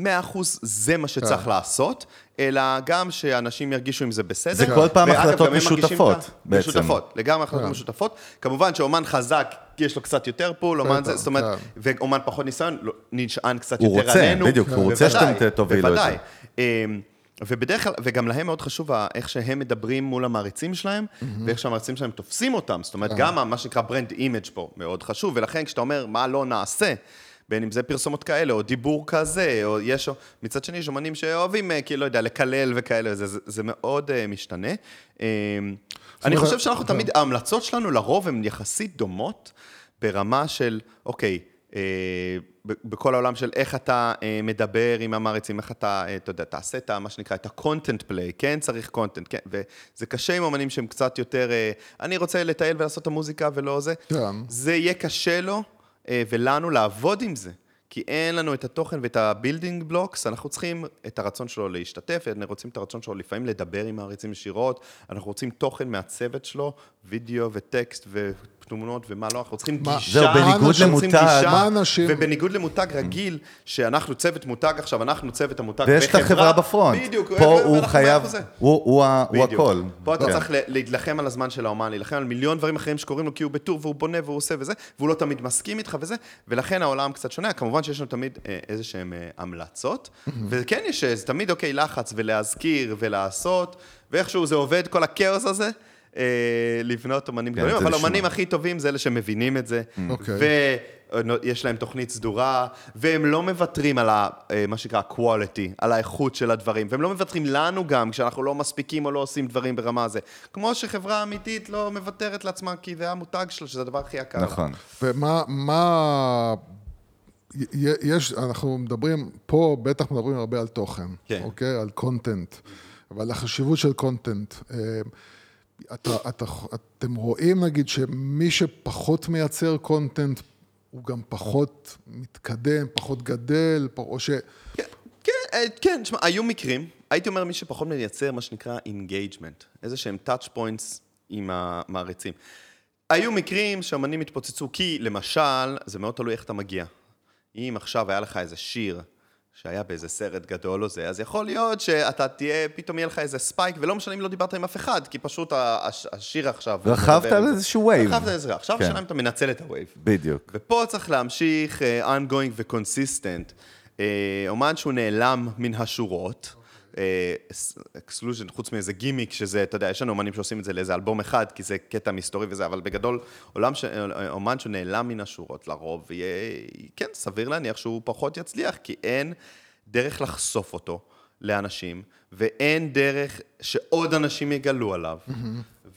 זה מה שצריך כן. לעשות, אלא גם שאנשים ירגישו עם זה בסדר. זה כל פעם החלטות גם משותפות, בעצם. משותפות, לגמרי החלטות כן. משותפות. כמובן שאומן חזק, יש לו קצת יותר פול, אומן זה, זאת אומרת, כן. ואומן פחות ניסיון, לא- נשען קצת הוא יותר רוצה, עלינו. בדיוק, הוא רוצה שאתם תובילו את זה. בוודאי. ובדרך כלל, וגם להם מאוד חשוב איך שהם מדברים מול המעריצים שלהם, ואיך שהמעריצים שלהם תופסים אותם. זאת אומרת, גם ה- מה שנקרא brand image פה מאוד חשוב, ולכן כשאתה אומר מה לא נעשה, בין אם זה פרסומות כאלה, או דיבור כזה, או יש... מצד שני, יש אומנים שאוהבים, אה, כאילו, לא יודע, לקלל וכאלה, זה, זה, זה מאוד uh, משתנה. Um, אני חושב שאנחנו. תמיד, ההמלצות שלנו לרוב הן יחסית דומות, ברמה של, אוקיי, אה, ב- בכל העולם של איך אתה אה, מדבר עם המעריצים, איך אתה, אה, אתה יודע, תעשה את מה שנקרא, את ה-content play, כן צריך content, כן, וזה קשה עם אמנים שהם קצת יותר, אה, אני רוצה לטייל ולעשות את המוזיקה ולא זה, כן. זה יהיה קשה לו אה, ולנו לעבוד עם זה. כי אין לנו את התוכן ואת ה building blocks, אנחנו צריכים את הרצון שלו להשתתף, אנחנו רוצים את הרצון שלו לפעמים לדבר עם מעריצים ישירות, אנחנו רוצים תוכן מהצוות שלו, וידאו וטקסט ותמונות ומה לא, אנחנו צריכים מה- גישה. זהו, בניגוד למותג- גישה, מה אנשים- ובניגוד למותג רגיל, שאנחנו צוות מותג עכשיו, אנחנו צוות המותג ויש את החברה ב front. בדיוק, פה הוא חייב. הוא-. הכל. פה אתה כן. צריך להילחם על הזמן של האומן, להילחם על מיליון דברים אחרים שקורים לו, כי הוא בטור והוא בונה והוא עושה וזה, והוא לא תמיד מסכים איתך וזה, ולכן העולם קצת שונה. כמובן שיש לנו תמיד אה, איזה שהן אה, המלצות, וכן יש אה, תמיד, אוקיי, לחץ ולהזכיר ולעשות, ואיכשהו זה עובד, כל הכאוס הזה. אה, לבנות אומנים גדולים, זה אבל. האומנים הכי טובים זה אלה שמבינים את זה, אוקיי. ויש להם תוכנית סדורה, והם לא מוותרים על ה, אה, מה שנקרא quality, על האיכות של הדברים, והם לא מוותרים לנו גם כשאנחנו לא מספיקים או לא עושים דברים ברמה הזה. כמו שחברה אמיתית לא מוותרת לעצמה, כי זה המותג שלה, שזה הדבר הכי יקר. נכון. ומה, מה... יש, אנחנו מדברים, פה בטח מדברים הרבה על תוכן, כן. אוקיי? על קונטנט, ועל החשיבות של קונטנט. אתה, אתה, אתם רואים, נגיד, שמי שפחות מייצר קונטנט, הוא גם פחות מתקדם, פחות גדל, או ש... כן, כן, אה, כן, תשמע, היו מקרים, הייתי אומר מי שפחות מייצר מה שנקרא engagement, איזה שהם touch points עם המעריצים. היו מקרים שאמנים התפוצצו, כי למשל, זה מאוד תלוי איך אתה מגיע. אם עכשיו היה לך איזה שיר שהיה באיזה סרט גדול או זה, אז יכול להיות שאתה תהיה, פתאום יהיה לך איזה spike, ולא משנה אם לא דיברת עם אף אחד, כי פשוט הש- השיר עכשיו... רכבת על. איזשהו wave. רכבת על איזה, עכשיו כן. השאלה אם אתה מנצל את ה wave. בדיוק. ופה צריך להמשיך uh, ongoing ו-consistent. Uh, אומן שהוא נעלם מן השורות, exclusion, חוץ מאיזה גימיק, שזה, אתה יודע, יש לנו אומנים שעושים את זה לאיזה אלבום אחד, כי זה קטע מסתורי וזה, אבל בגדול, עולם ש... אומן שנעלם מן השורות לרוב, יהיה, כן, סביר להניח שהוא פחות יצליח, כי אין דרך לחשוף אותו לאנשים, ואין דרך שעוד אנשים יגלו עליו.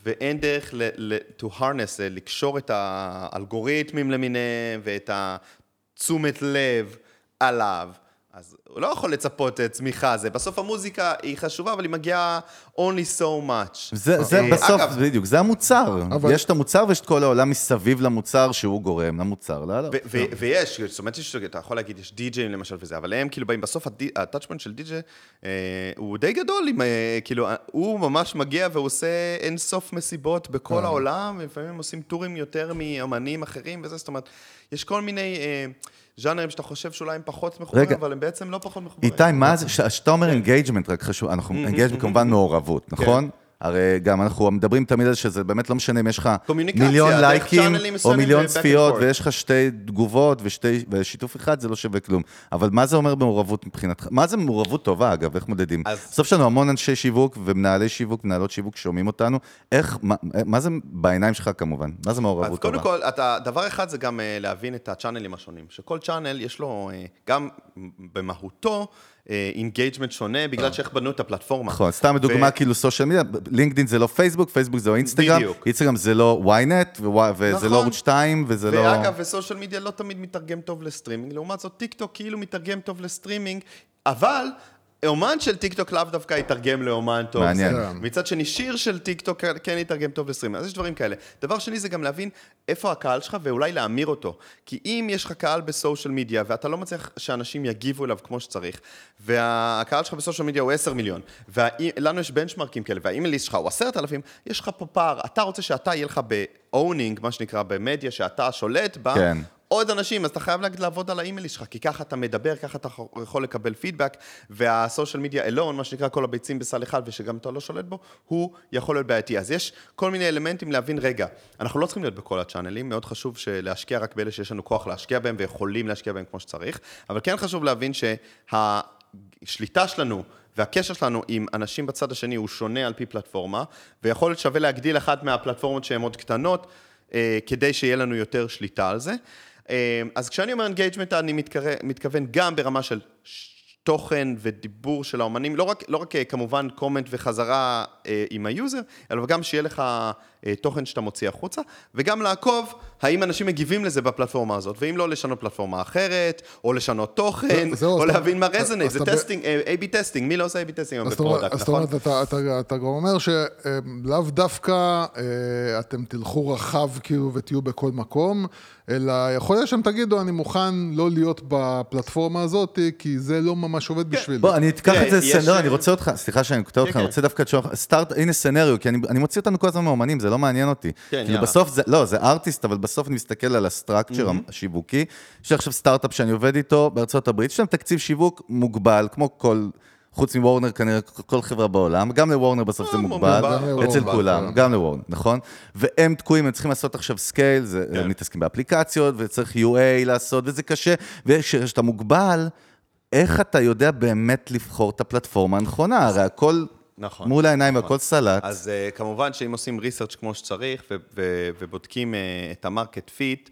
ואין דרך ל- ל- to harness, אה, לקשור את האלגוריתמים למיניהם ואת התשומת לב עליו. אז הוא לא יכול לצפות אה, צמיחה, זה בסוף המוזיקה היא חשובה, אבל היא מגיעה only so much. זה, זה אה, בסוף, אגב, בדיוק, זה המוצר. אבל- יש את המוצר ויש את כל העולם מסביב למוצר שהוא גורם למוצר לא, לעלות. ו- ו- ויש, זאת אומרת, יש, אתה יכול להגיד, יש די-ג'אים למשל וזה, אבל הם כאילו באים, בסוף ה touchpoint של די-ג'יי אה, הוא די גדול, עם, אה, כאילו, אה, הוא ממש מגיע והוא עושה אין סוף מסיבות בכל העולם, ולפעמים הם עושים tour ים יותר מאמנים אחרים וזה, זאת אומרת, יש כל מיני אה, ז'אנרים שאתה חושב שאולי הם פחות מחוברים, רגע. אבל הם בעצם לא פחות מחוברים. איתי, מה זה, כשאתה אומר כן. engagement, רק חשוב, אנחנו, [LAUGHS] engagement כמובן מעורבות, נכון? הרי גם אנחנו מדברים תמיד על שזה באמת לא משנה אם יש לך מיליון לייקים או מיליון צפיות. ויש לך שתי תגובות ושתי- ושיתוף אחד, זה לא שווה כלום. אבל מה זה אומר מעורבות מבחינתך? מה זה מעורבות טובה, אגב? איך מודדים? אז- בסוף יש לנו המון אנשי שיווק ומנהלי שיווק, מנהלות שיווק שומעים אותנו. איך, מה- מה זה בעיניים שלך כמובן? מה זה אז מעורבות טובה? קודם כל, אתה, דבר אחד זה גם אה, להבין את ה channel ים השונים, שכל channel יש לו אה, גם במהותו engagement שונה, בגלל שאיך בנו את הפלטפורמה. נכון, סתם דוגמה, ו- כאילו social media, לינקדאין זה לא פייסבוק, פייסבוק זה לא אינסטגרם. אינסטגרם זה לא ynet, ווו- וזה נכון. לא ערוץ 2, וזה לא... ואגב, ו social media לא תמיד מתרגם טוב לסטרימינג, לעומת זאת טיק טוק כאילו מתרגם טוב לסטרימינג, אבל אומן של טיק טוק לאו דווקא יתרגם לאומן טוב. מעניין. זה- מצד שני, שיר של טיק טוק כן יתרגם טוב לסטרימינג, אז יש דברים כאלה. דבר שני זה גם להבין איפה הקהל שלך ואולי להמיר אותו. כי אם יש לך קהל בסושיאל מדיה ואתה לא מצליח שאנשים יגיבו אליו כמו שצריך, והקהל שלך בסושיאל מדיה הוא 10 מיליון, ולנו יש בנצ'מרקים כאלה, והאימייליסט שלך הוא 10,000, יש לך פה פער. אתה רוצה שאתה יהיה לך ב-owning, מה שנקרא, במדיה שאתה שולט בה, כן. עוד אנשים, אז אתה חייב להגיד לעבוד על האימייל שלך, כי ככה אתה מדבר, ככה אתה יכול לקבל פידבק, והסושיאל מדיה אלון, מה שנקרא כל הביצים בסל אחד, ושגם אתה לא שולט בו, הוא יכול להיות בעייתי. אז יש כל מיני אלמנטים להבין, רגע, אנחנו לא צריכים להיות בכל ה channel ים, מאוד חשוב להשקיע רק באלה שיש לנו כוח להשקיע בהם, ויכולים להשקיע בהם כמו שצריך, אבל כן חשוב להבין שהשליטה שלנו, והקשר שלנו עם אנשים בצד השני הוא שונה על פי פלטפורמה, ויכול להיות שווה להגדיל אחת מהפלטפורמות שהן עוד קטנות, אה, כדי שיהיה לנו יותר שליטה על זה. אה, אז כשאני אומר engagement, אני מתכוון, מתכוון גם ברמה של תוכן ודיבור של האומנים, לא רק, לא רק אה, כמובן comment וחזרה עם ה user, אלא גם שיהיה לך אה, תוכן שאתה מוציא החוצה, וגם לעקוב האם אנשים מגיבים לזה בפלטפורמה הזאת, ואם לא, לשנות פלטפורמה אחרת, או לשנות תוכן, או להבין מה does resonate, זה testing, A-B testing, מי לא עושה A-B testing היום ב product, אז זאת נכון? אומרת, אתה- אתה- אתה גם אומר שלאו דווקא אה, אתם תלכו רחב כאילו ותהיו בכל מקום, אלא יכול להיות שאתם תגידו, אני מוכן לא להיות בפלטפורמה הזאת, כי זה לא ממש עובד בשבילי. בוא, אני אקח תראה, את זה, לא, אני רוצה אותך, סליחה שאני קוטע אותך, כן, אני כן. רוצה דווקא לשאול אותך, סטארט, הנה סצנריו, כי אני אני מוציא אותנו כל הזמן מאומנים, זה לא מעניין אותי. כן, כאילו יאללה. בסוף זה, לא, זה ארטיסט, אבל בסוף אני מסתכל על הסטרקצ'ר השיווקי. יש לי עכשיו סטארט-אפ שאני עובד איתו בארצות הברית, יש להם תקציב שיווק מוגבל, כמו כל... חוץ מוורנר כנראה, כל חברה בעולם, גם לוורנר בסוף זה אה, מוגבל, אצל כולם, כן. גם לוורנר, נכון? והם תקועים, הם צריכים לעשות עכשיו scale, זה- כן. הם מתעסקים באפליקציות, וצריך UA לעשות, וזה קשה, וכשאתה מוגבל, איך אתה יודע באמת לבחור את הפלטפורמה הנכונה? הרי הכל נכון. מול העיניים נכון. והכל סלט. אז uh, כמובן שאם עושים research כמו שצריך ו- ו- ובודקים uh, את ה market fit,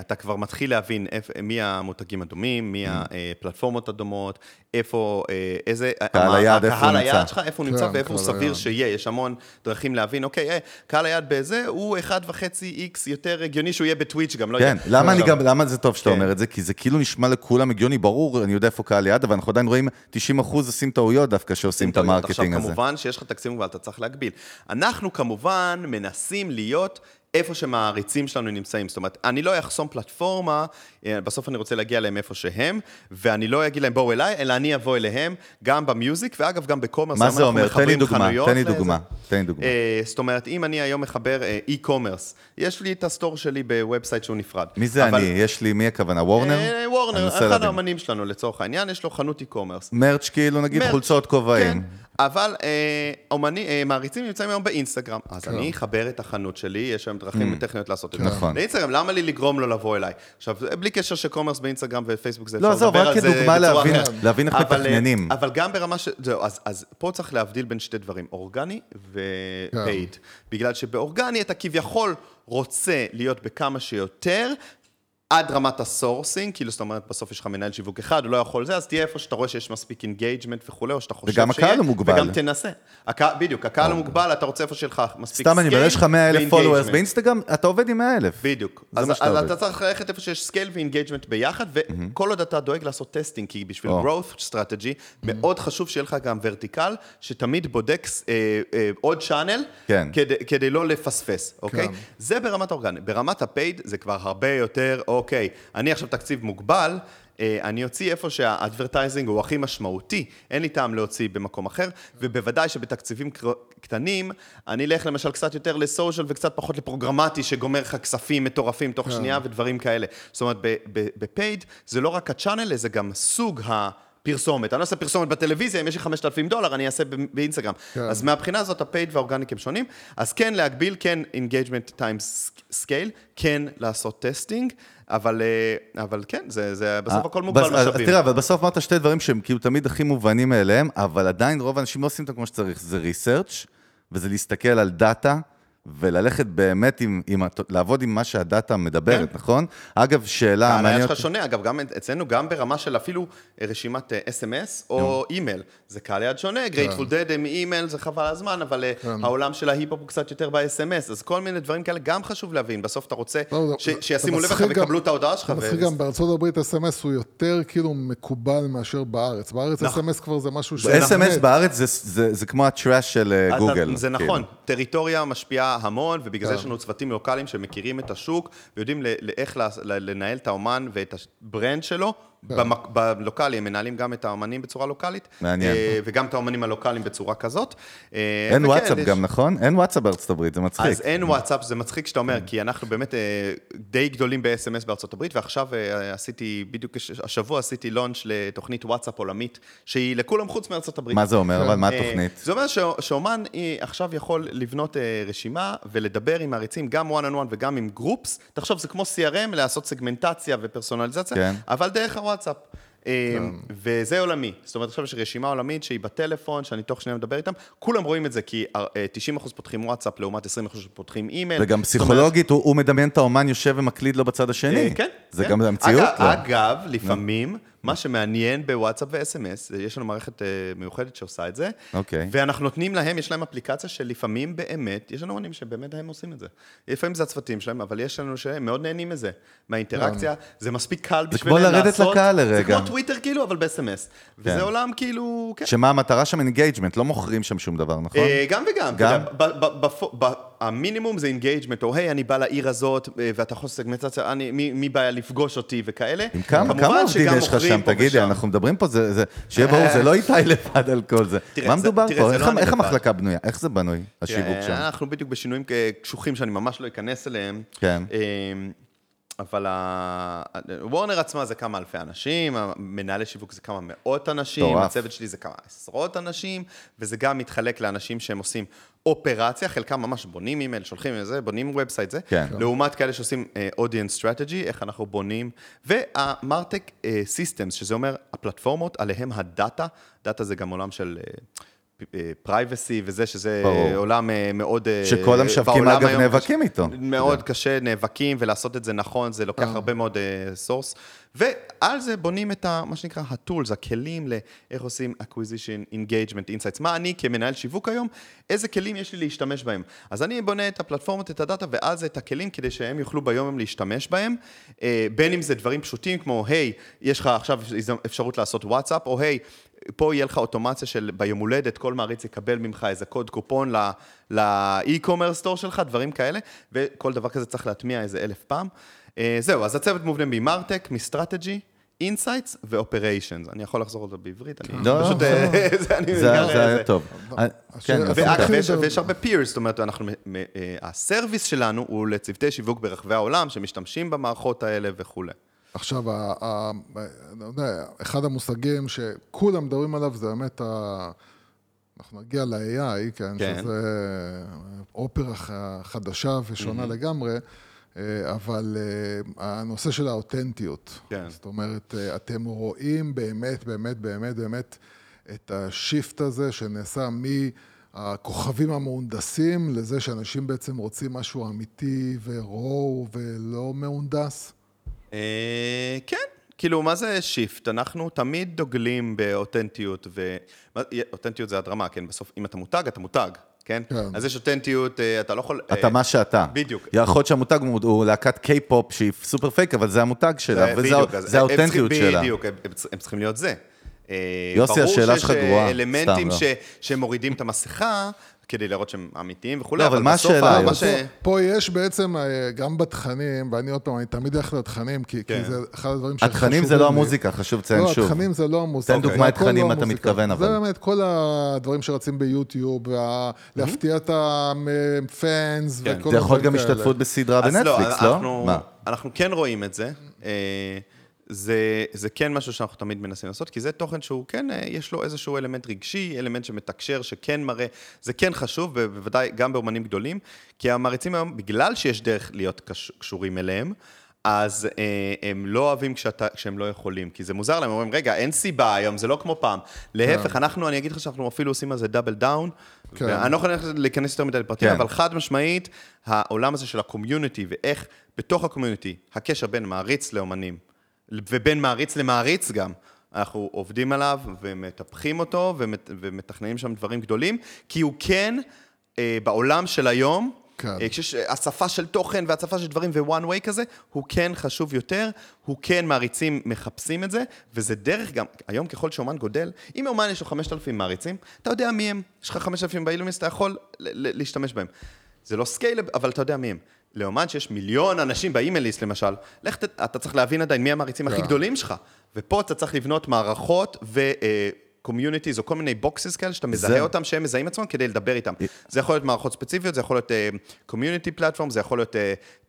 אתה כבר מתחיל להבין איפ, מי המותגים הדומים, מי הפלטפורמות הדומות, איפה, uh, איזה... קהל מה- היעד, איפה הוא הקהל נמצא. היעד שלך, איפה הוא נמצא כן, ואיפה הוא קהל סביר. שיהיה. יש המון דרכים להבין, אוקיי, אה, קהל היעד בזה הוא 1.5 X יותר הגיוני שהוא יהיה בטוויץ' גם, לא כן, יודע. למה אני עכשיו, גם, למה זה טוב שאתה כן. אומר את זה? כי זה כאילו נשמע לכולם הגיוני, ברור, אני יודע איפה קהל יעד, אבל אנחנו עדיין רואים 90 אחוז עושים טעויות דווקא שעושים את. ה marketing עכשיו, הזה. כמובן שיש לך תקציב מוגבל, אתה צריך להגביל. אנחנו כמובן מנסים להיות איפה שמעריצים שלנו נמצאים. זאת אומרת, אני לא אחסום פלטפורמה, אה, בסוף אני רוצה להגיע אליהם איפה שהם, ואני לא אגיד להם בואו אליי, אלא אני אבוא אליהם, גם ב music, ואגב, גם ב commerce. מה זה אומר? תן לי דוגמה, תן לי. דוגמה, תן לי דוגמה. אה, זאת אומרת, אם אני היום מחבר אה, e-commerce, יש לי את ה store שלי ב website שהוא נפרד. מי זה אבל- אני? יש לי, מי הכוונה? וורנר? וורנר, אחד. האמנים שלנו לצורך העניין, יש לו חנות e-commerce. merch כאילו, נגיד חולצות כובעים. כן, אבל אה, אומני, אה, מעריצים נמצאים היום באינסטגרם, אז אני אחבר את החנות שלי, יש היום דרכים טכניות לעשות את זה. נכון. לאינסטגרם, למה לי לגרום לו לבוא אליי? עכשיו, בלי קשר ש commerce באינסטגרם ופייסבוק זה לא, אפשר לדבר רק על זה כדוגמה בצורה להבין- אחרת. להבין איך אבל, אה, מתכננים. אבל גם ברמה ש... זהו, אז, אז פה צריך להבדיל בין שתי דברים, אורגני ו paid. בגלל שבאורגני אתה כביכול רוצה להיות בכמה שיותר, עד רמת ה sourcing, כאילו זאת אומרת, בסוף יש לך מנהל שיווק אחד, הוא לא יכול זה, אז תהיה איפה שאתה רואה שיש מספיק engagement וכולי, או שאתה חושב וגם שיהיה, הקהל הוא מוגבל. וגם תנסה. הק-, בדיוק, הקהל הוא מוגבל, אתה רוצה איפה שיהיה לך מספיק סתם אני יש לך 100 אלף followers באינסטגרם, אתה עובד עם 100 אלף. בדיוק. אז, אז עובד. אתה צריך ללכת איפה שיש scale ו engagement ביחד, וכל עוד אתה דואג לעשות testing, כי בשביל growth strategy, מאוד חשוב שיהיה לך גם vertical, שתמיד בודק אה, אה, עוד channel, כן. כדי, כדי לא לפספס, אוקיי? כן. זה ברמת האורגני. ברמת ה paid זה כבר הרבה יותר, אוקיי, אני עכשיו תקציב מוגבל, אה, אני אוציא איפה שה advertising הוא הכי משמעותי, אין לי טעם להוציא במקום אחר, ובוודאי שבתקציבים קטנים, אני אלך למשל קצת יותר ל social וקצת פחות ל programmatic, שגומר לך כספים מטורפים תוך שנייה ודברים כאלה. זאת אומרת, ב paid זה לא רק ה channel, זה גם סוג ה... פרסומת, אני לא אעשה פרסומת בטלוויזיה, אם יש לי 5,000 דולר, אני אעשה באינסטגרם. כן. אז מהבחינה הזאת, ה paid וה organic הם שונים, אז כן להגביל, כן engagement times scale, כן לעשות testing, אבל, אה, אבל כן, זה, זה בסוף הכל מוגבל משאבים. תראה, אבל בסוף אמרת שתי דברים שהם כאילו תמיד הכי מובנים מאליהם, אבל עדיין רוב האנשים לא עושים אותם כמו שצריך. זה research וזה להסתכל על data. וללכת באמת עם, עם, לעבוד עם מה שה data מדברת, כן. נכון? אגב, שאלה מעניינת... שלך שונה, אגב, גם אצלנו, גם ברמה של אפילו אה, רשימת אה, SMS או אימייל. זה קהל יעד שונה, גרייטפול דד עם אימייל, זה חבל הזמן, אבל אה, העולם של ההיפ-הופ הוא קצת יותר ב-SMS, אז כל מיני דברים כאלה גם חשוב להבין. בסוף אתה רוצה לא, זה- ש- שישימו לב לך ויקבלו את ההודעה שלך. מצחיק גם בארצות הברית SMS הוא יותר כאילו מקובל מאשר בארץ. בארץ נכון. SMS כבר זה משהו ש... SMS בארץ זה, כמו ה trash של אה, גוגל. זה כאילו. נכון, טריטוריה משפיעה המון, ובגלל זה יש לנו צוותים לוקאליים שמכירים את השוק, ויודעים ל- ל- איך לה- ל- לנהל את האומן ואת ה brand שלו. במק- בלוקאלי, הם מנהלים גם את האומנים בצורה לוקאלית. מעניין. אה, וגם את האומנים הלוקאליים בצורה כזאת. אה, אין וואטסאפ יש- גם, נכון? אין וואטסאפ בארצות הברית, זה מצחיק. אז אין וואטסאפ, זה מצחיק שאתה אומר, כי אנחנו באמת אה, די גדולים ב-SMS בארצות הברית, ועכשיו עשיתי, בדיוק הש- השבוע עשיתי launch לתוכנית וואטסאפ עולמית, שהיא לכולם חוץ מארצות הברית. מה זה אומר? אבל מה התוכנית? זה אומר שאומן עכשיו יכול לבנות רשימה ולדבר עם מעריצים, גם one on one וגם עם גרופס. תחשוב, זה כמו CRM, לעשות סגמנטציה ופרסונליזציה, כן. אבל דרך הוואטסאפ. אה, וזה עולמי. זאת אומרת, עכשיו יש רשימה עולמית שהיא בטלפון, שאני תוך שנייה מדבר איתם, כולם רואים את זה, כי אה, 90% פותחים וואטסאפ לעומת 20% פותחים אימייל. וגם פסיכולוגית, הוא, מדמיין את האומן יושב ומקליד לו בצד השני. אה, כן. זה כן. גם המציאות? אגב, לא. אגב, לפעמים, מה שמעניין בוואטסאפ ו-SMS, יש לנו מערכת אה, מיוחדת שעושה את זה, אוקיי. ואנחנו נותנים להם, יש להם אפליקציה שלפעמים באמת, יש לנו אמנים שבאמת הם עושים את זה. לפעמים זה הצוותים שלהם, אבל יש לנו שהם מאוד נהנים מזה, מהאינטראקציה, זה מספיק קל זה בשבילם כמו לעשות. לרדת לקהל זה לרגע. כמו טוויטר כאילו, אבל ב-SMS. וזה כן. עולם כאילו, כן. שמה המטרה שם engagement, לא מוכרים שם שום דבר, נכון? אה, גם וגם. גם? המינימום זה engagement, או היי, אני בא לעיר הזאת, אה, ואתה יכול סגמנטציה, אני- מי מי בא לפגוש אותי וכאלה. עם כמה, כמה עובדים יש לך שם? תגידי. אנחנו מדברים פה, זה, זה, שיהיה ברור, זה לא איתי לבד על כל זה. תראה, מה מדובר תראה, פה? איך לא איך. המחלקה בנויה? איך זה בנוי, השיווק אה, שם? אנחנו בדיוק בשינויים אה, קשוחים שאני ממש לא אכנס אליהם. כן. אה, אבל ה- וורנר עצמה זה כמה אלפי אנשים, מנהלי שיווק זה כמה מאות אנשים. הצוות שלי זה כמה עשרות אנשים, וזה גם מתחלק לאנשים שהם עושים אופרציה, חלקם ממש בונים אימייל, שולחים את זה, בונים ובסייט זה, כן. לעומת כאלה שעושים אה, audience strategy, איך אנחנו בונים, וה martech systems, שזה אומר הפלטפורמות, עליהם ה data, data זה גם עולם של... privacy וזה, שזה ברור. עולם אה, מאוד... אה, שכל המשווקים, אגב, נאבקים קשה- איתו. מאוד קשה, נאבקים, ולעשות את זה נכון, זה לוקח הרבה מאוד source. ועל זה בונים את ה, מה שנקרא ה-tools, הכלים לאיך עושים acquisition, engagement, insights. מה אני כמנהל שיווק היום, איזה כלים יש לי להשתמש בהם. אז אני בונה את הפלטפורמות, את ה data, ואז את הכלים כדי שהם יוכלו ביום-יום להשתמש בהם. אה, בין אם זה דברים פשוטים כמו, היי, יש לך עכשיו אפשרות לעשות וואטסאפ, או היי, פה יהיה לך אוטומציה של ביום הולדת, כל מעריץ יקבל ממך איזה קוד קופון ל e-commerce store שלך, דברים כאלה, וכל דבר כזה צריך להטמיע איזה אלף פעם. אה, זהו, אז הצוות מובנה מ martech, מ strategy, insights ו operations. אני יכול לחזור על זה בעברית, אני לא, פשוט... לא, אה. [LAUGHS] זה אני זה גר, זה היה טוב. אה, כן, ויש, הרבה peers, זאת אומרת, הסרוויס שלנו הוא לצוותי שיווק ברחבי העולם, שמשתמשים במערכות האלה וכולי. עכשיו, אחד המושגים שכולם מדברים עליו זה באמת ה... אנחנו נגיע ל-AI, כן, כן. שזה אופרה חדשה ושונה לגמרי, אה, אבל אה, הנושא של האותנטיות. כן. זאת אומרת, אה, אתם רואים באמת, באמת, באמת, באמת את השיפט הזה שנעשה מהכוכבים המהונדסים לזה שאנשים בעצם רוצים משהו אמיתי ו raw ולא מהונדס. אה, כן, כאילו, מה זה shift? אנחנו תמיד דוגלים באותנטיות, ואותנטיות זה הדרמה, כן? בסוף, אם אתה מותג, אתה מותג, כן? כן. אז יש אותנטיות, אה, אתה לא יכול... אתה אה, מה שאתה. בדיוק. יכול להיות שהמותג הוא- להקת קיי-פופ שהיא super fake, אבל זה המותג שלה, וזה בדיוק, זה האותנטיות צריכים- שלה. בדיוק, הם- הם צריכים- להיות זה. אה, יוסי, השאלה שלך גרועה. ברור שיש אלמנטים לא. שמורידים את המסכה, כדי להראות שהם אמיתיים וכולי, לא, אבל מה בסוף השאלה? מה ש... פה, פה יש בעצם, אה, גם בתכנים, ואני עוד פעם, אני תמיד אלך לתכנים, כי, כן. כי זה אחד הדברים שחשובים התכנים זה לי. לא המוזיקה, חשוב לציין לא, שוב. התכנים זה לא המוזיקה. תן דוגמא את תכנים לא אתה. מתכוון, אבל. זה באמת כל הדברים שרצים ביוטיוב, וה- להפתיע את הפאנס כן. וכל זה יכול להיות גם הדברים כאלה. השתתפות בסדרה אז בנטפליקס, לא? אנחנו, כן רואים את זה. זה, זה כן משהו שאנחנו תמיד מנסים לעשות, כי זה תוכן שהוא כן, אה, יש לו איזשהו אלמנט רגשי, אלמנט שמתקשר, שכן מראה, זה כן חשוב, ובוודאי גם באומנים גדולים, כי המעריצים היום, בגלל שיש דרך להיות קש, קשורים אליהם, אז אה, הם לא אוהבים כשאתה, כשהם לא יכולים, כי זה מוזר להם, הם אומרים, רגע, אין סיבה היום, זה לא כמו פעם. להפך, אנחנו, אני אגיד לך שאנחנו אפילו עושים על זה double down, כן. ואני לא יכול להיכנס יותר מדי לפרטים, כן. אבל חד משמעית, העולם הזה של ה community, ואיך בתוך הקומיוניטי, הקשר בין מעריץ לאומנים, ובין מעריץ למעריץ גם, אנחנו עובדים עליו ומטפחים אותו ומת, ומתכננים שם דברים גדולים, כי הוא כן, אה, בעולם של היום, כן. אה, כשיש אה, הצפה של תוכן והצפה של דברים ו-one way כזה, הוא כן חשוב יותר, הוא כן מעריצים מחפשים את זה, וזה דרך גם, היום ככל שאומן גודל, אם אומן יש לו 5,000 מעריצים, אתה יודע מי הם, יש לך 5,000 באילומיסט, אתה יכול להשתמש בהם. זה לא scalable, אבל אתה יודע מי הם. לאומן שיש מיליון אנשים ב email list למשל, לך, אתה צריך להבין עדיין מי המעריצים הכי כן. גדולים שלך. ופה אתה צריך לבנות מערכות ו-communities או כל מיני boxes כאלה שאתה מזהה זהו. אותם, שהם מזהים עצמם כדי לדבר איתם. זה יכול להיות מערכות ספציפיות, זה יכול להיות אה, community platform, זה יכול להיות אה,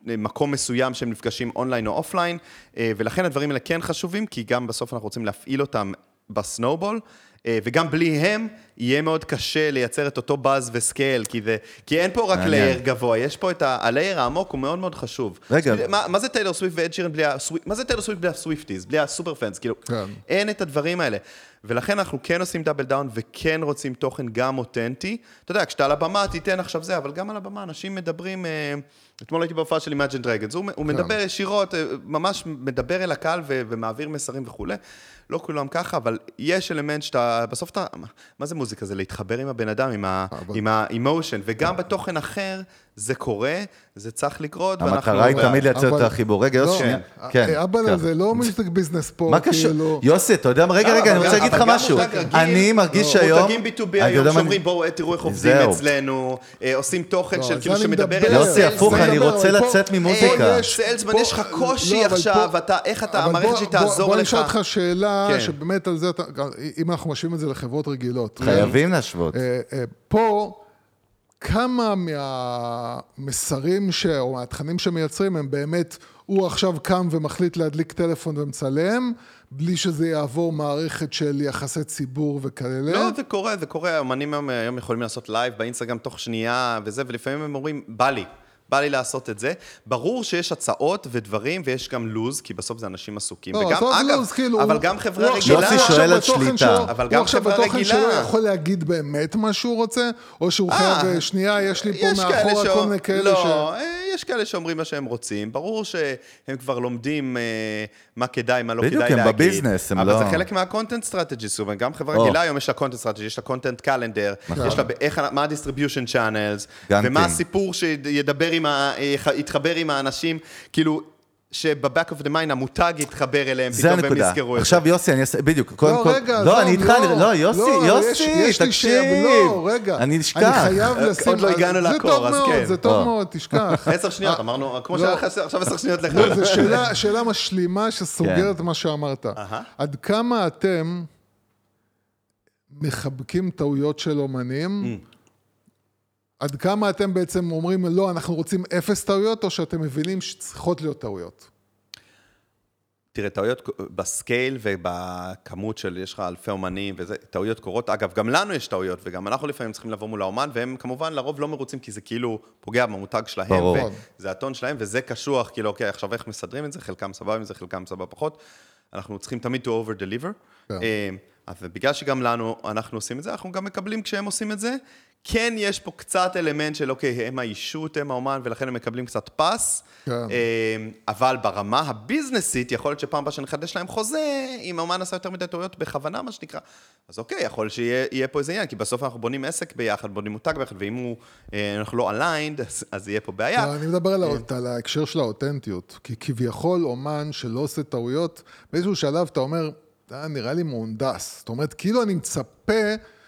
מקום מסוים שהם נפגשים אונליין או offline, אה, ולכן הדברים האלה כן חשובים, כי גם בסוף אנחנו רוצים להפעיל אותם ב snowball. אה, וגם בלי הם, יהיה מאוד קשה לייצר את אותו buzz ו scale, כי, זה, כי אין פה רק מעניין. layer גבוה, יש פה את ה... ה layer העמוק הוא מאוד מאוד חשוב. רגע. מה, מה זה טיילור סוויפט ואד שירן בלי הסוויפט? מה זה טיילור סוויפט בלי הסוויפטיז? בלי ה super fans? כאילו, כן. אין את הדברים האלה. ולכן אנחנו כן עושים double down וכן רוצים תוכן גם אותנטי. אתה יודע, כשאתה על הבמה תיתן עכשיו זה, אבל גם על הבמה אנשים מדברים... אה, אתמול הייתי בהופעה של Imagine Dragons, הוא, הוא מדבר ישירות, אה, ממש מדבר אל הקהל ו- ומעביר מסרים וכולי. לא כולם ככה, אבל יש אלמנט שאתה, בסוף אתה, מה- מה זה מוזיקה? זה להתחבר עם הבן אדם, עם ה- אבל- עם האמושן, וגם בתוכן אחר זה קורה, זה צריך לקרות, המטרה היא תמיד לייצר אבל- את החיבור. רגע, יוסי, לא, שנייה. אה, כן, אה, אבל. זה לא מיוזיק ביזנס פה, מה קשור? כאילו... יוסי, אתה יודע מה? רגע, לא, רגע, אני רוצה להגיד לך משהו. אני מרגיש שהיום... מותגים B2B אני היום יודע מה שאומרים, בואו תראו איך עובדים. אצלנו, אה, עושים תוכן לא, של כאילו שמדבר מדבר. אל יוסי. הפוך, אני רוצה לצאת ממוזיקה. יש- סיילסמן, יש לך קושי לא, עכשיו, איך אתה- המערכת בוא- שלי בוא- לך. נשאל אותך שאלה, כן. שבאמת על זה, אתה- אם אנחנו משווים את זה לחברות רגילות. חייבים להשוות. אה, אה, פה, כמה מהמסרים ש... או מהתכנים שמייצרים הם באמת, הוא עכשיו קם ומחליט להדליק טלפון ומצלם, בלי שזה יעבור מערכת של יחסי ציבור וכאלה. לא, זה קורה, זה קורה, אמנים היום יכולים לעשות live באינסטגרם תוך שנייה וזה, ולפעמים הם אומרים, בא לי. בא לי לעשות את זה. ברור שיש הצעות ודברים, ויש גם לוז, כי בסוף זה אנשים עסוקים. לא, וגם, אגב, לוז, כאילו, אבל הוא- גם חברה הוא עכשיו- רגילה... יוסי הוא עכשיו שואל על בתוכן שליטה. שלו- אבל הוא גם עכשיו חברה בתוכן רגילה. שלו יכול להגיד באמת מה שהוא רוצה, או שהוא אה, חייב, שנייה, יש לי פה מאחורה שאו- כל מיני כאלה לא, ש... אה, יש כאלה שאומרים מה שהם רוצים. ברור שהם כבר לומדים אה, מה כדאי, מה לא בדיוק, כדאי הם להגיד. בביזנס, הם אבל לא- זה חלק מה-content strategy, זאת אומרת, גם חברה. רגילה היום יש לה content strategy, יש לה calendar, נכון. יש לה איך, מה ה-distribution channels. ומה הסיפור שידבר עם ה... יתחבר עם האנשים. כאילו, שב-back of the mind המותג יתחבר אליהם פתאום הנקודה. יזכרו את זה. עכשיו יוסי, אני אעשה, בדיוק, קודם לא, כל, רגע, לא, אני איתך, לא, לא, יוסי, לא, יוסי, תקשיב. לא, רגע. אני נשכח. אני חייב עוד לשים... לא הגענו זה לקור, אז כן. זה טוב אה. מאוד, תשכח. [LAUGHS] עשר שניות, אמרנו, כמו לא. שהיה לך עכשיו עשר שניות לך. לא, זו [LAUGHS] שאלה, משלימה שסוגרת כן. מה שאמרת. עד כמה אתם מחבקים טעויות של אומנים? עד כמה אתם בעצם אומרים, לא, אנחנו רוצים אפס טעויות, או שאתם מבינים שצריכות להיות טעויות? תראה, טעויות בסקייל ובכמות של, יש לך אלפי אומנים וזה, טעויות קורות. אגב, גם לנו יש טעויות, וגם אנחנו לפעמים צריכים לבוא מול האומן, והם כמובן לרוב לא מרוצים, כי זה כאילו פוגע במותג שלהם. ברור. וזה הטון שלהם, וזה קשוח, כאילו, אוקיי, עכשיו איך מסדרים את זה? חלקם סבבה עם זה, חלקם סבבה פחות. אנחנו צריכים תמיד to over deliver. כן. אה, ובגלל שגם לנו, אנחנו עושים את זה, אנחנו גם מקבלים כשהם עושים את זה. כן, יש פה קצת אלמנט של, אוקיי, הם האישות, הם האומן, ולכן הם מקבלים קצת פס. כן. אה, אבל ברמה הביזנסית, יכול להיות שפעם הבאה שנחדש להם חוזה, אם האומן עשה יותר מדי טעויות בכוונה, מה שנקרא. אז אוקיי, יכול שיהיה יהיה פה איזה עניין, כי בסוף אנחנו בונים עסק ביחד, בונים מותג ביחד, ואם הוא, אה, אנחנו לא aligned, אז, אז יהיה פה בעיה. לא, אני מדבר על, האות- על ההקשר של האותנטיות. כי כביכול אומן שלא עושה טעויות, באיזשהו שלב אתה אומר, אה, נראה לי מהונדס. זאת אומרת, כאילו אני מצפה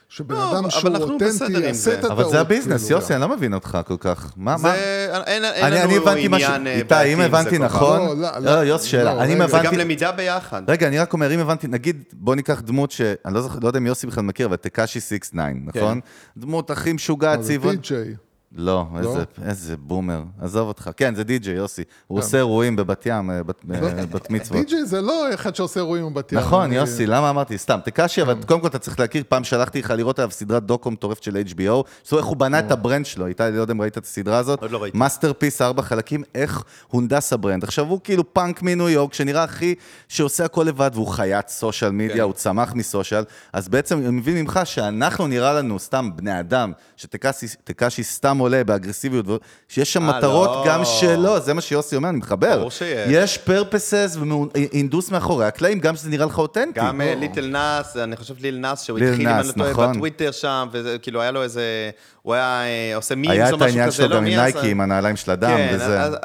שבן לא, אדם אבל שהוא אנחנו אותנטי יעשה. את הטעות. אבל זה הביזנס, כאילו, יוסי, אני לא מבין אותך כל כך. מה, מה? אין, אין אני, אני לנו הבנתי עניין אה, איתי, אם הבנתי. נכון, לא, לא, לא, לא, יוסי, שאלה, לא, אני רגע. זה הבנתי, גם למידה ביחד. רגע, אני רק אומר, אם הבנתי, נגיד, בוא ניקח דמות ש... אני לא זוכר, לא יודע אם יוסי בכלל מכיר, אבל טקאשי 69, נכון? דמות הכי משוגעת, לא, זה צבעון. די-ג'יי. לא, איזה, איזה בומר. עזוב אותך. כן, זה די.ג'יי, יוסי. הוא כן. עושה אירועים בבת ים, אה, בת- אה, בת מצוות. די-ג'יי זה לא אחד שעושה אירועים בבת ים. נכון, אני- יוסי, למה אמרתי? סתם, תקשי, אבל קודם כל אתה צריך להכיר, פעם שלחתי לך לראות עליו סדרת דוקו מטורפת של HBO, זאת איך הוא בנה את ה brand שלו, איתי, לא יודע אם ראית את הסדרה הזאת. עוד לא ראיתי. masterpiece, ארבע חלקים, איך הונדס ה brand. עכשיו, הוא כאילו פאנק מניו יורק, שנראה הכי, שעושה הכל לבד, והוא חיית social כן. מדיה, הוא צמח מ social, אז בעצם אני מבין ממך שאנחנו נראה לנו סתם בני אדם, שתקשי סתם עולה באגרסיביות, שיש שם אה, מטרות לא. גם שלו, זה מה שיוסי אומר, אני מחבר. ברור שיש. יש purpose והינדוס מאחורי הקלעים, גם שזה נראה לך אותנטי. גם אה, ליטל נאס, אני חושב ליל נאס, שהוא התחיל, אם אני לא טועה, נכון. בטוויטר שם, וזה כאילו היה לו איזה, הוא היה אה, עושה memes היה או את משהו העניין כזה, שלו לא, גם עם? נייקי, עם הנעליים של הדם, כן, וזה. אז-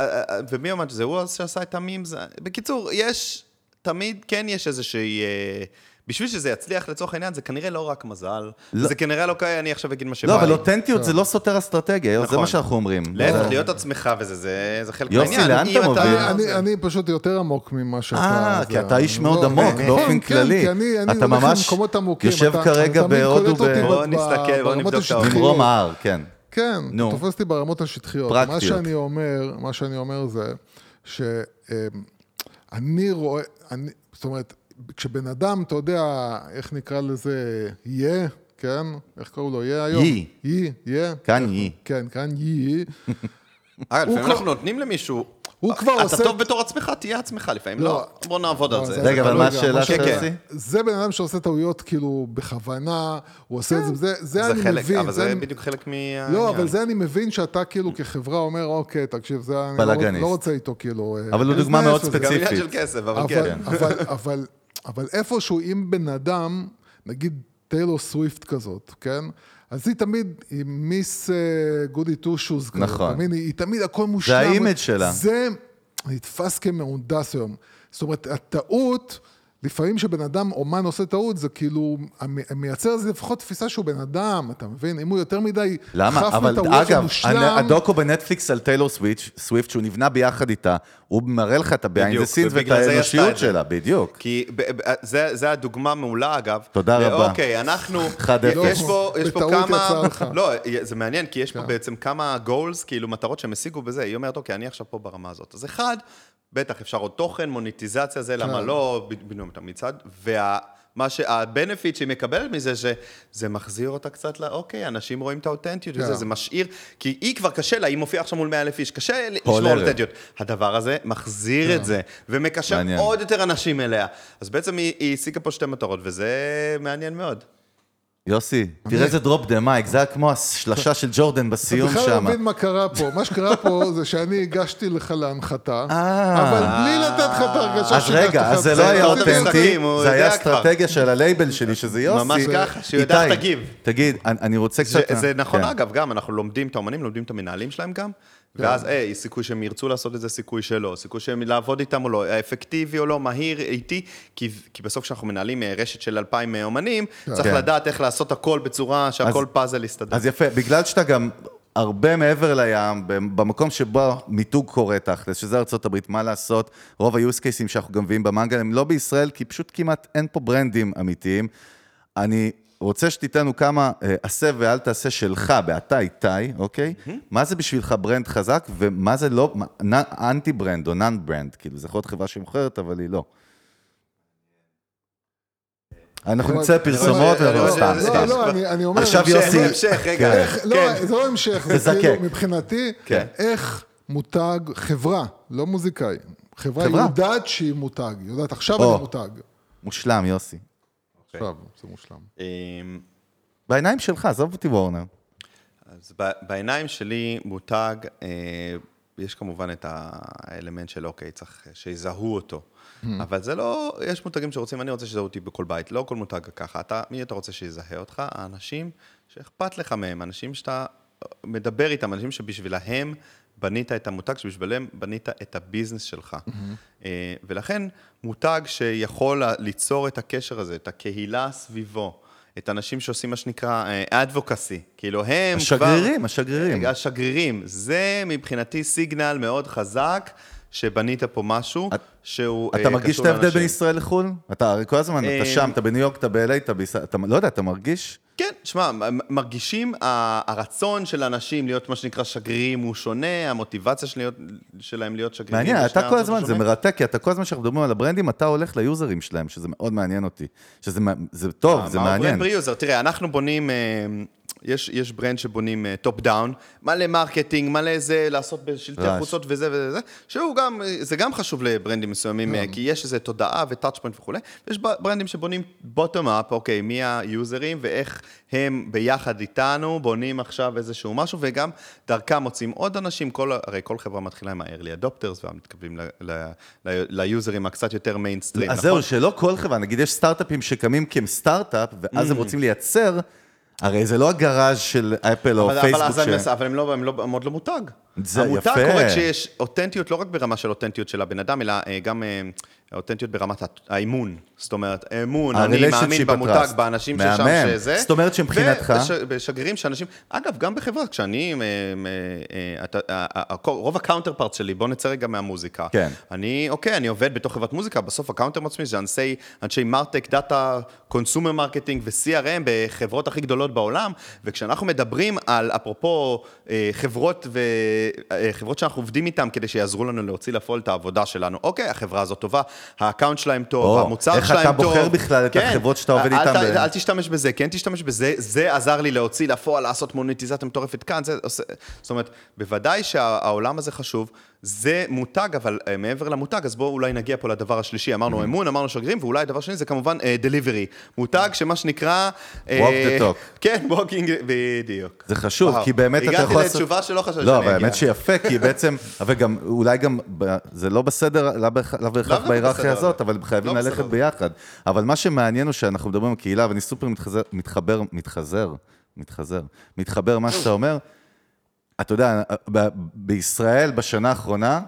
ומי אמר שזה? הוא שעשה את ה memes. בקיצור, יש, תמיד כן יש איזושהי... בשביל שזה יצליח לצורך העניין, זה כנראה לא רק מזל. לא. זה כנראה לא כאלה, אני עכשיו אגיד מה שבא לא, לי. אבל אותנטיות זה לא סותר אסטרטגיה, זה נכון. מה שאנחנו אומרים. להפך, זה- להיות עצמך וזה, זה זה חלק יוסי, מהעניין. לאן אם אתה מוביל? אני, אני פשוט יותר עמוק ממה שאתה... אה, כי זה- אתה איש לא, מאוד עמוק, כן, באופן כן, כללי. כי אני, אני אתה הולך ממש למקומות עמוקים. יושב אתה- כרגע בהודו בוא נסתכל, בוא נבדוק את. העובדות. ממרום ההר, כן. כן. תופס אותי ברמות השטחיות. פרקטיות. מה שאני אומר, מה שאני אומר זה שאני רואה, אני, זאת אומרת, כשבן אדם, אתה יודע, איך נקרא לזה, יהיה, כן? איך קראו לו? יהיה היום? יי. יי, יהיה. כאן יי. כן, כאן יי. אגב, לפעמים כבר- אנחנו נותנים למישהו... הוא כבר אתה עושה- טוב בתור עצמך, תהיה עצמך, לפעמים לא. לא. בוא נעבוד על לא, זה. זה- רגע, אבל תלוי מה השאלה שלך, יוסי? זה בן אדם שעושה טעויות כאילו בכוונה, הוא עושה את זה, זה, זה אני זה חלק, מבין. אבל זה אני- בדיוק חלק מהעניין. לא, אבל זה אני מבין שאתה כאילו כחברה אומר, אוקיי, תקשיב, זה אני לא. לא רוצה איתו כאילו... אה, אבל הוא דוגמה מאוד וזה. גם עניין ספציפית. של כסף, אבל, כן. אבל, אבל, איפשהו, אם בן אדם, נגיד טיילור סוויפט כזאת, כן? אז היא תמיד, היא miss אה, goody two shoes כזאת. נכון. מבין? היא, היא תמיד הכל מושלם. ה image שלה. זה נתפס כמהונדס היום. זאת אומרת, הטעות, לפעמים כשבן אדם, אומן עושה טעות, זה כאילו, מייצר איזה לפחות תפיסה שהוא בן אדם, אתה מבין? אם הוא יותר מדי למה? חף אבל מטעויות אגב, ומושלם... הדוקו בנטפליקס על טיילור סוויץ', סוויפט, שהוא נבנה ביחד איתה, הוא מראה לך את the scenes ואת האנושיות. שלה, בדיוק. כי ב- ב- זה, זה הדוגמה מעולה אגב. תודה רבה. אוקיי, אנחנו, 1-0. יש פה, יש פה כמה. לא, זה מעניין, כי יש פה כן. בעצם כמה goals, כאילו מטרות שהם השיגו בזה, היא אומרת, אוקיי, אני עכשיו פה ברמה הזאת. אז אחד, בטח אפשר עוד תוכן, מוניטיזציה זה, למה כן. לא, בינוי אותה מצד, וה... מה שהבנפיט שהיא מקבלת מזה, שזה מחזיר אותה קצת ל... אוקיי, אנשים רואים את האותנטיות וזה, כן. זה משאיר, כי היא כבר קשה לה, היא מופיעה עכשיו מול 100 אלף איש, קשה לשמור. אותנטיות. הדבר הזה מחזיר את זה, ומקשר. עוד יותר אנשים אליה. אז בעצם היא היא השיגה פה שתי מטרות, וזה מעניין מאוד. יוסי, תראה איזה drop the mic, זה היה כמו השלשה של ג'ורדן בסיום אתה בכלל לא שם. מבין מה קרה פה. מה שקרה פה [LAUGHS] זה שאני הגשתי לך להנחתה, אה. אבל בלי לתת לך את ההרגשה אז שהגשתי רגע, לך אז זה לא. היה אותנטי, זה היה. אסטרטגיה של הלייבל שלי, שזה יוסי. ממש ככה, שהוא יודע איך תגיב. תגיד, אני רוצה זה, קצת... זה נכון כן. אגב, גם אנחנו לומדים את האומנים, לומדים את המנהלים שלהם גם, ואז, אה, יש סיכוי שהם ירצו לעשות את זה, סיכוי שלא, סיכוי שהם לעבוד איתם או לא, אפקטיבי או לא, מהיר, איטי, כי, כי בסוף כשאנחנו מנהלים אה, רשת של 2,000 אומנים, צריך כן. לדעת איך לעשות הכל בצורה שהכל פאזל יסתדר. אז יפה, בגלל שאתה גם הרבה מעבר לים, במקום שבו מיתוג קורה תכלס, שזה ארה"ב, מה לעשות, רוב ה-use cases שאנחנו גם מביאים במנגל הם לא בישראל, כי פשוט כמעט אין פה ברנדים אמיתיים. אני רוצה שתיתן לנו כמה אה, עשה ואל תעשה שלך, באתה איתי, אוקיי? מה זה בשבילך brand חזק, ומה זה לא, anti brand או non brand, כאילו, זה יכול להיות חברה שמוכרת, אבל היא לא. אנחנו נצא פרסומות, אבל סתם, לא, סתם. לא, אני אומר... עכשיו. יוסי- המשך, רגע. כן. לא, כן. זה לא המשך, זה. כאילו מבחינתי, כן. איך מותג, חברה, לא מוזיקאי, חברה חברה. יודעת שהיא מותג, יודעת עכשיו. אני מותג. מושלם, יוסי. עכשיו, זה מושלם. אמ, בעיניים שלך, עזוב אותי וורנר. אז בעיניים שלי מותג, אה, יש כמובן את האלמנט של אוקיי, צריך שיזהו אותו. אבל זה לא, יש מותגים שרוצים, אני רוצה שיזהו אותי בכל בית, לא כל מותג ככה. אתה, מי אתה רוצה שיזהה אותך? האנשים שאכפת לך מהם, אנשים שאתה מדבר איתם, אנשים שבשבילהם בנית את המותג, שבשבילם בנית את הביזנס שלך. אה, ולכן מותג שיכול ליצור את הקשר הזה, את הקהילה סביבו. את האנשים שעושים מה שנקרא אה, advocacy, כאילו הם השגרירים, כבר... השגרירים. השגרירים, זה מבחינתי סיגנל מאוד חזק, שבנית פה משהו את- שהוא אתה אה, מרגיש קשור את ההבדל בין לאנשים. ישראל לחו"ל? אתה הרי כל הזמן, אתה אה, שם, אתה בניו יורק, אתה ב-LA, אתה בישראל, אתה לא יודע, אתה מרגיש? כן, שמע, מרגישים, הרצון של אנשים להיות מה שנקרא שגרירים הוא שונה, המוטיבציה של להיות, שלהם להיות שגרירים. מעניין, בשני אתה כל הזמן, הוא זה שונה. מרתק, כי אתה כל הזמן שאנחנו מדברים על הברנדים, אתה הולך ליוזרים שלהם, שזה מאוד מעניין אותי. שזה זה טוב, זה מה הוא מעניין. brand ב user? תראה, אנחנו בונים, אה, יש, יש brand שבונים top down, מלא marketing, מלא זה, לעשות בשלטי רעש. חוצות וזה וזה, שהוא גם, אה, זה גם חשוב לברנדים מסוימים, אה, כי יש איזו תודעה ו touch point וכולי, ויש ברנדים שבונים bottom up, אוקיי, מי היוזרים ואיך הם ביחד איתנו בונים עכשיו איזשהו משהו, וגם דרכם מוצאים עוד אנשים, כל, הרי כל חברה מתחילה עם ה-early adopters, ל- ליוזרים הקצת יותר מיינסטרים, אז נכון? זהו, שלא כל חברה, נגיד יש סטארט-אפים שקמים כסטארט-אפ, ואז Mm. הם רוצים לייצר, הרי זה לא הגראז' של אפל או פייסבוק. אבל, לא, הם, לא, הם עוד לא מותג. זה המותג יפה. קורה כשיש אותנטיות, לא רק ברמה של אותנטיות של הבן אדם, אלא אה, גם אה, אותנטיות ברמת האמון. זאת אומרת, אמון, אני מאמין במותג, ה-trust. באנשים ששם מהמם. שזה. זאת אומרת שמבחינתך- ובשגרירים שאנשים, אגב, גם בחברה, כשאני, אה, אה, אה, אתה- אה, אה, רוב ה counterpart שלי, בוא נצא רגע מהמוזיקה. כן. אני, אוקיי, אני עובד בתוך חברת מוזיקה, בסוף ה counter עצמי זה אנשי, אנשי martech, data, consumer marketing ו-CRM בחברות הכי גדולות בעולם, וכשאנחנו מדברים על, אפרופו, אה, חברות ו... אה, חברות שאנחנו עובדים איתן כדי שיעזרו לנו להוציא לפועל את העבודה שלנו, אוקיי, החברה הזאת טובה, ה account שלהם טוב, או, המוצר איך שלהם אתה טוב. בוחר בכלל את כן. החברות שאתה עובד איתן אל, אל תשתמש בזה, כן תשתמש בזה, זה עזר לי להוציא לפועל, לעשות מוניטיזציה מטורפת כאן, זה עושה... זאת אומרת, בוודאי שהעולם הזה חשוב, זה מותג, אבל אה, מעבר למותג, אז בואו אולי נגיע פה לדבר השלישי. אמרנו Mm-hmm. אמון, אמרנו שגרירים, ואולי הדבר השני זה כמובן delivery. מותג שמה שנקרא... אה, Walk the talk. כן, walking, בדיוק. זה חשוב, וואו, כי באמת אתה יכול הגעתי. לתשובה שלא חשבתי לא, שאני אבל אגיע. האמת שיפה, כי [LAUGHS] בעצם, אבל גם, אולי גם, זה לא בסדר, לא לא בהכרח לא בהיררכיה. הזאת, אבל חייבים לא ללכת. ביחד. אבל מה שמעניין הוא שאנחנו מדברים על קהילה, ואני סופר מתחזר, מתחבר, מתחזר, מתחזר, מתחבר מה שאתה אומר. אתה יודע, ב- בישראל בשנה האחרונה,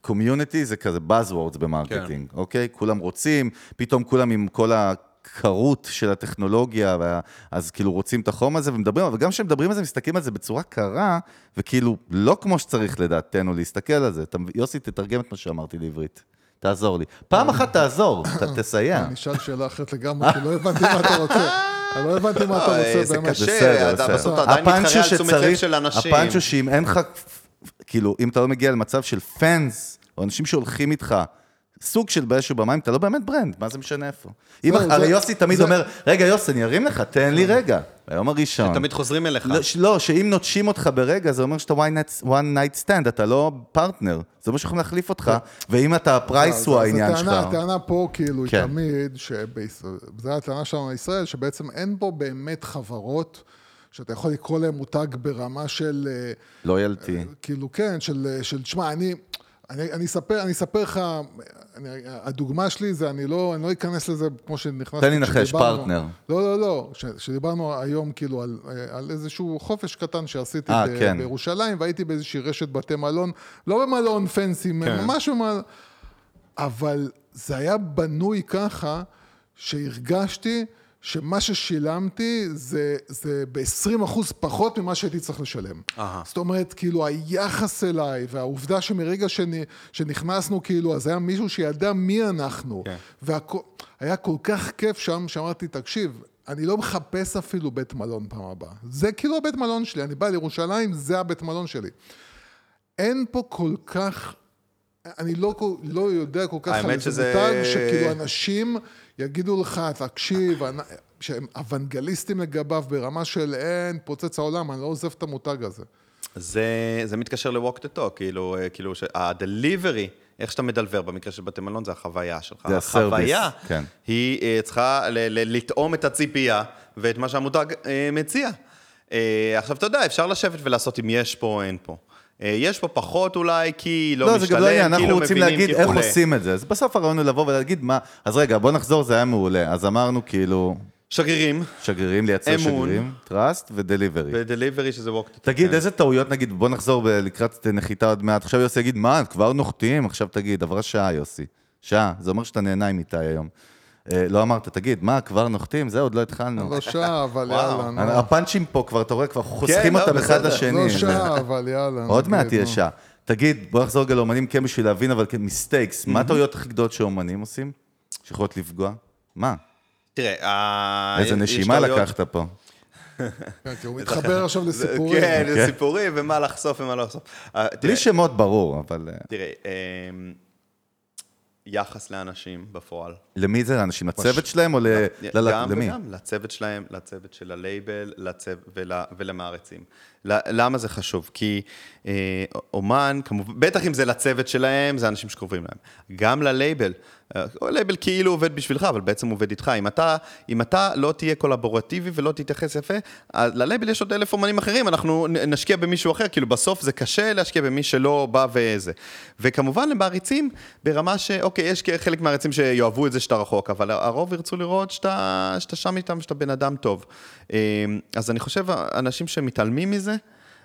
community זה כזה buzzwords ב marketing, אוקיי? כולם רוצים, פתאום כולם עם כל הקרות של הטכנולוגיה, וה... אז כאילו רוצים את החום הזה ומדברים, אבל גם כשמדברים על זה, מסתכלים על זה בצורה קרה, וכאילו לא כמו שצריך לדעתנו להסתכל על זה. אתה... יוסי, תתרגם את מה שאמרתי לעברית. תעזור לי. פעם אחת תעזור, ת, תסייע. אני אשאל שאלה אחרת לגמרי, כי לא הבנתי מה אתה רוצה. לא הבנתי מה אתה רוצה, זה. קשה. בסוף אתה עדיין מתחרה על תשומת לב של אנשים. הפאנץ' הוא שאם אין לך, כאילו, אם אתה לא מגיע למצב של fans, או אנשים שהולכים איתך, סוג של באיזשהו במים, אתה לא באמת brand, מה זה משנה איפה? אם, זהו, הרי זה- יוסי תמיד זה- אומר, רגע, יוסי, אני ארים לך, תן לי רגע. ביום הראשון. תמיד חוזרים אליך. לא, לא, שאם נוטשים אותך ברגע, זה אומר שאתה one night, one night stand, אתה לא פרטנר. זה אומר שיכולים להחליף אותך, ואם אתה ה price הוא העניין שלך. הטענה- הטענה פה כאילו היא כן. תמיד, זו הטענה שלנו לישראל, שבעצם אין פה באמת חברות שאתה יכול לקרוא להן מותג ברמה של, אה, loyalty. כאילו כן, של, של תשמע, אני, אני, אני, אספר, אני אספר לך, אני, הדוגמה שלי זה, אני לא, אני לא אכנס לזה כמו שנכנסתי. תן לי לנחש, כשדיברנו- פרטנר. לא, לא, לא, ש- שדיברנו היום כאילו על, על איזשהו חופש קטן שעשיתי אה, ב- כן. בירושלים, והייתי באיזושהי רשת בתי מלון, לא במלון פנסי, כן. ממש במלון, אבל זה היה בנוי ככה, שהרגשתי שמה ששילמתי זה, זה ב-20% פחות ממה שהייתי צריך לשלם. אהה. זאת אומרת, כאילו, היחס אליי, והעובדה שמרגע שנ, שנכנסנו, כאילו, אז היה מישהו שידע מי אנחנו. כן. והיה כל כך כיף שם, שאמרתי, תקשיב, אני לא מחפש אפילו בית מלון פעם הבאה. זה כאילו הבית מלון שלי, אני בא לירושלים, זה הבית מלון שלי. אין פה כל כך, אני לא, לא יודע כל כך על איזה שזה- מותג, שכאילו אנשים יגידו לך, תקשיב, שהם אוונגליסטים לגביו ברמה של אין, פוצץ העולם, אני לא עוזב את המותג הזה. זה, זה מתקשר ל-walk the talk, כאילו, אה, כאילו ה-delivery, איך שאתה מדלבר במקרה של בתי מלון, זה החוויה שלך. זה הסרוויס, החוויה, כן. היא אה, צריכה ל- ל- לטעום את הציפייה ואת מה שהמותג אה, מציע. עכשיו, אתה יודע, אפשר לשבת ולעשות אם יש פה או אין פה. אה, יש פה פחות אולי, כי לא, לא, משתלם, זה גם לא עניין, כי אנחנו לא רוצים מבינים, להגיד איך. עושים את זה. אז בסוף הרעיון הוא לבוא ולהגיד מה... אז רגע, בוא נחזור, זה היה מעולה. אז אמרנו כאילו, שגרירים, שגרירים, לייצר אמון. שגרירים, טראסט ודליברי. ו-delivery שזה talk. תגיד, כן. איזה טעויות, נגיד, בוא נחזור ב- לקראת נחיתה עוד מעט. עכשיו יוסי יגיד, מה, כבר נוחתים? עכשיו תגיד, עברה שעה, יוסי. שעה, זה אומר שאתה נהנה עם איתי היום. אה, לא אמרת, תגיד, מה, כבר נוחתים? זה עוד לא התחלנו. לא שעה, אבל. יאללה, נו. הפאנצ'ים פה כבר, אתה רואה, כבר חוסכים לא, אותם אחד. לשני. לא שעה, אבל יאללה. עוד מעט נו. שעה. תגיד, בוא נחזור רגע לאומנים כן בשביל להבין, אבל כמיסטייקס, מה הטעויות הכי גדולות שאומנים עושים? שיכולות לפגוע? מה? תראה, ה- איזה נשימה לקחת פה. [LAUGHS] כן, כי הוא מתחבר עכשיו לסיפורים. כן, אוקיי. סיפורים, ומה לחשוף ומה לא לחשוף. אה, בלי שמות ברור, אבל... אה, תראה, אמ, יחס לאנשים בפועל. למי זה לאנשים? לצוות שלהם או ל... ל- ל- גם למי? וגם, לצוות שלהם, לצוות של הלייבל לצו... ול... ולמעריצים. למה זה חשוב? כי אה, אומן, כמובן, בטח אם זה לצוות שלהם, זה אנשים שקרובים להם. גם ל label. ה label כאילו עובד בשבילך, אבל בעצם עובד איתך. אם אתה, אם אתה לא תהיה קולבורטיבי ולא תתייחס יפה, אז ללייבל יש עוד אלף אומנים אחרים, אנחנו נשקיע במישהו אחר, כאילו בסוף זה קשה להשקיע במי שלא בא וזה. וכמובן למעריצים, ברמה ש... אוקיי, יש חלק מהמעריצים שיאהבו את זה שאתה רחוק, אבל הרוב ירצו לראות שאתה, שאתה שם איתם, שאתה בן אדם טוב. אה, אז אני חושב, אנשים שמתעלמים מזה,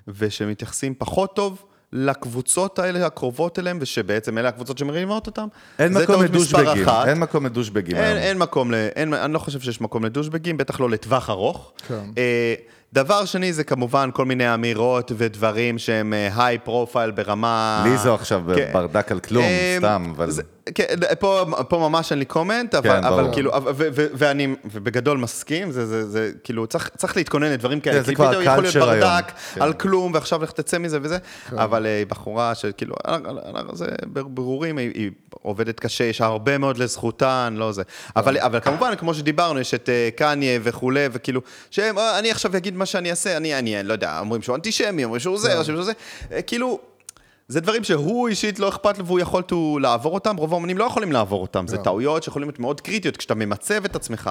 ושמתייחסים פחות טוב, לקבוצות האלה הקרובות אליהם, ושבעצם אלה הקבוצות שמרימות אותם, אין מקום לדושבגים. אין מקום לדושבגים. אין. אין מקום, ל, אין, אני לא חושב שיש מקום לדושבגים, בטח לא לטווח ארוך. כן. אה, דבר שני זה כמובן כל מיני אמירות ודברים שהם היי פרופייל ברמה... לי זו עכשיו כן. ברדק על כלום, אה, סתם, אבל... זה, כן, פה, פה ממש אין לי קומנט, אבל, כן, אבל. כאילו, ו, ו, ו, ואני ובגדול מסכים, זה, זה, זה כאילו, צריך, צריך להתכונן לדברים כאלה, כן, כי פתאום יכול להיות. ברדק כן. על כלום, ועכשיו לך תצא מזה וזה, אבל אה, בחורה שכאילו, אה, אה, זה ברורים, היא, היא עובדת קשה, יש הרבה מאוד לזכותן, לא זה. אבל, אבל כמובן, כמו שדיברנו, יש את קניה וכולי, וכאילו, שהם, אני עכשיו אגיד מה שאני אעשה, אני, אני, אני לא יודע, אומרים שהוא אנטישמי, אומרים שהוא זה, אומרים שהוא זה, כאילו... זה דברים שהוא אישית לא אכפת לו והוא יכול to לעבור אותם, רוב האמנים לא יכולים לעבור אותם, זה טעויות שיכולים להיות מאוד קריטיות כשאתה ממצב את עצמך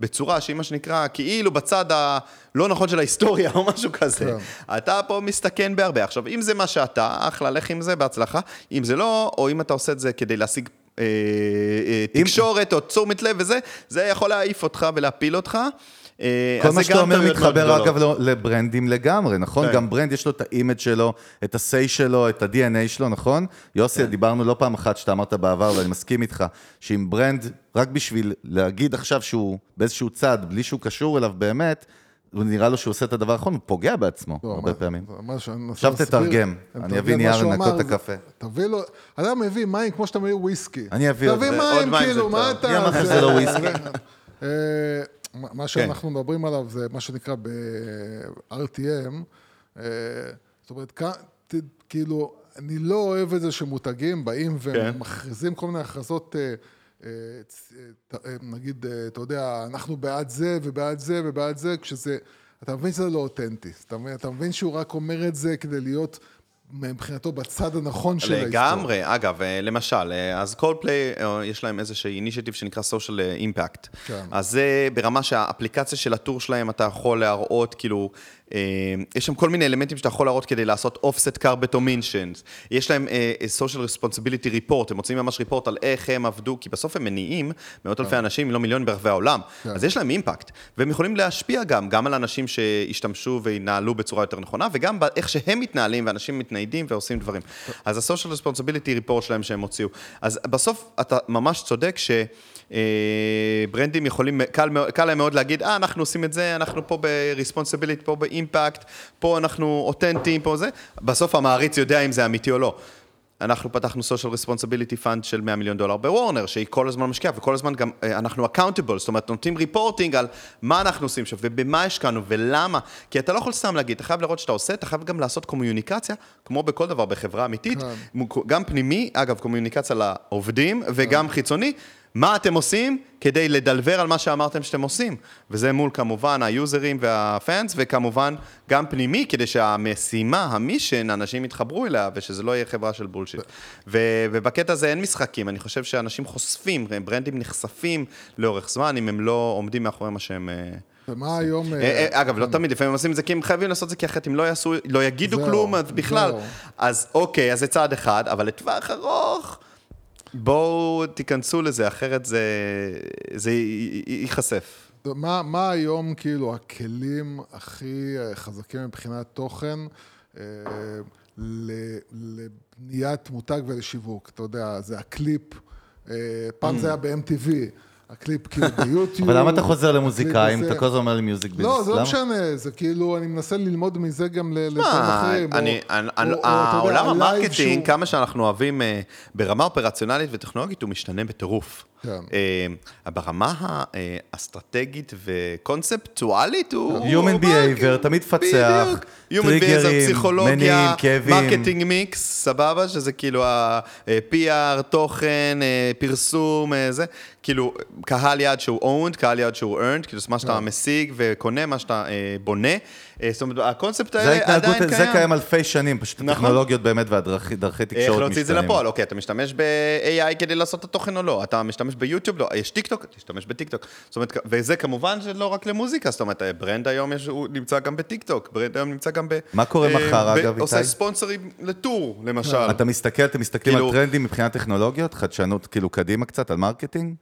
בצורה שהיא מה שנקרא כאילו בצד הלא נכון של ההיסטוריה או משהו כזה, אתה פה מסתכן בהרבה. עכשיו, אם זה מה שאתה, אחלה, לך עם זה, בהצלחה, אם זה לא, או אם אתה עושה את זה כדי להשיג אה, אה, אם- תקשורת או תשומת לב וזה, זה יכול להעיף אותך ולהפיל אותך. אה, כל מה שאתה אומר מתחבר. אגב לברנדים לגמרי, נכון? כן. גם brand יש לו את ה image שלו, את ה-say שלו, את ה-DNA שלו, נכון? יוסי, כן. דיברנו לא פעם אחת שאתה אמרת בעבר, ואני מסכים איתך, שאם brand, רק בשביל להגיד עכשיו שהוא באיזשהו צד, בלי שהוא קשור אליו באמת, הוא נראה לו שהוא עושה את הדבר הנכון, הוא פוגע בעצמו לא, הרבה מה- פעמים. מה עכשיו תתרגם. אני אביא נייר לנקות את הקפה. תביא לו, אדם מביא מים כמו שאתה מביא וויסקי. אני אביא עוד- מים, מים כאילו, מה. אתה... מי אמר לך שזה לא וויסקי? [LAUGHS] מה- מה שאנחנו מדברים עליו זה מה שנקרא ב-RTM. אה, זאת אומרת, כאילו, אני לא אוהב את זה שמותגים באים ומכריזים כל מיני הכרזות, אה, אה, נגיד, אתה יודע, אנחנו בעד זה ובעד זה ובעד זה, כשזה, אתה מבין שזה לא אותנטי. אתה מבין, אתה מבין שהוא רק אומר את זה כדי להיות מבחינתו בצד הנכון של ההיסטוריה. לגמרי, אגב, אה, למשל, אה, אז קולפליי, יש להם איזשהו אינישטיב שנקרא social אימפקט. כן. אז זה ברמה שהאפליקציה של הטור שלהם, אתה יכול להראות כאילו אה, יש שם כל מיני אלמנטים שאתה יכול להראות כדי לעשות offset carpet omissions. יש להם אה, אה, social responsibility report, הם מוצאים ממש report על איך הם עבדו, כי בסוף הם מניעים מאות אלפי אנשים, אם לא מיליונים ברחבי העולם. אז יש להם אימפקט, והם יכולים להשפיע גם, גם על אנשים שישתמשו וינהלו בצורה יותר נכונה, וגם באיך שהם מתנהלים, ואנשים מתניידים ועושים דברים. אז ה-social responsibility report שלהם שהם הוציאו. אז בסוף אתה ממש צודק ש... אה, ברנדים יכולים, קל, קל להם מאוד להגיד, אה, אנחנו עושים את זה, אנחנו פה ב-responsibility, פה באימפקט, פה אנחנו אותנטיים, פה זה. בסוף המעריץ יודע אם זה אמיתי או לא. אנחנו פתחנו social responsibility fund של 100 מיליון דולר בוורנר, שהיא כל הזמן משקיעה, וכל הזמן גם אה, אנחנו accountable, זאת אומרת, נותנים ריפורטינג על מה אנחנו עושים שם, ובמה השקענו, ולמה. כי אתה לא יכול סתם להגיד, אתה חייב לראות שאתה עושה, אתה חייב גם לעשות קומוניקציה, כמו בכל דבר בחברה אמיתית, גם פנימי, אגב, קומוניקציה לעובדים, וגם חיצוני. מה אתם עושים כדי לדלבר על מה שאמרתם שאתם עושים. וזה מול כמובן היוזרים והפאנס, וכמובן גם פנימי, כדי שהמשימה, המישן, אנשים יתחברו אליה, ושזה לא יהיה חברה של בולשיט. ו- ובקטע הזה אין משחקים, אני חושב שאנשים חושפים, ברנדים נחשפים לאורך זמן, אם הם לא עומדים מאחורי מה שהם... אה, ומה היום... אה, אה, אגב, לא תמיד, לפעמים עושים את זה כי הם חייבים לעשות את זה, כי אחרת אם לא יעשו, לא יגידו כלום, אז בכלל. אז אוקיי, אז זה צעד אחד, אבל לטווח ארוך, בואו תיכנסו לזה, אחרת זה, זה ייחשף. מה, מה היום כאילו הכלים הכי אה, חזקים מבחינת תוכן אה, לבניית מותג ולשיווק? אתה יודע, זה הקליפ, אה, פעם זה היה ב-MTV, הקליפ כאילו ביוטיוב. אבל למה אתה חוזר למוזיקאים? אתה כל הזמן אומר לי music business. לא, זה לא? משנה, זה כאילו, אני מנסה ללמוד מזה גם לדברים אחרים. העולם ה marketing, כמה שאנחנו אוהבים אה, ברמה אופרציונלית וטכנולוגית, הוא משתנה בטירוף. כן. אה, ברמה האסטרטגית וקונספטואלית, הוא... Human הוא behavior, כאילו- תמיד תפצח. Human טריגרים, behavior, מניעים, כאבים. marketing mix, סבבה? שזה כאילו ה-PR, תוכן, אה, פרסום, אה, זה. כאילו, קהל יעד שהוא owned, קהל יעד שהוא earned, כאילו, מה שאתה משיג וקונה, מה שאתה אה, בונה. אה, זאת אומרת, הקונספט זה האלה עדיין זה קיים. קיים אלפי שנים, פשוט נכון. הטכנולוגיות באמת והדרכי דרכי תקשורת איך משתנים. להוציא את זה לפועל? אוקיי, אתה משתמש ב-AI כדי לעשות את התוכן או לא? אתה משתמש ביוטיוב? לא. יש טיקטוק? תשתמש בטיקטוק. זאת אומרת, וזה כמובן שלא רק למוזיקה, זאת אומרת, brand היום יש, הוא נמצא גם בטיקטוק, brand היום נמצא גם ב... מה קורה אה, מחר, אגב, עושה איתי? ספונסרים ל tour, למשל. אתה מסתכל, אתם מסתכלים כאילו- על טרנדים מבחינת טכנולוגיות, חדשנות, כאילו קדימה קצת, על מרקטינג?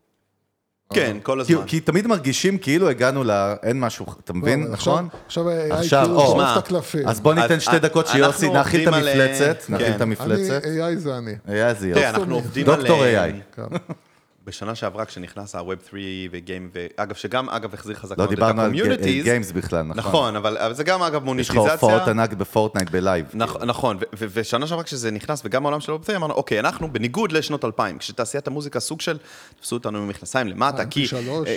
כן, כל כי, הזמן. כי תמיד מרגישים כאילו הגענו ל... אין משהו, אתה מבין, נכון? עכשיו AI כאילו שורף את הקלפים. אז בוא ניתן שתי דקות אנחנו שיוסי, נכיל את על, המפלצת, אה, נכיל כן. את המפלצת. אני, AI זה אני. היה זה יוסי. אנחנו עובדים על... דוקטור אה, AI. בשנה שעברה, כשנכנס ה-Web 3 וגיים, ואגב, שגם, אגב, החזיר חזק לא מאוד את דיברנו על ה-communities. גיימס בכלל, נכון. נכון, אבל אבל זה גם, אגב, יש לך מוניטיזציה. הופעות ענק בפורטנייט בלייב. נכ- נכון, ו- ו- ושנה שעברה כשזה נכנס, וגם העולם של האופציה, אמרנו, אוקיי, אנחנו בניגוד לשנות 2000, כשתעשיית המוזיקה סוג של, תפסו אותנו עם מכנסיים למטה, כי... MP3. אה,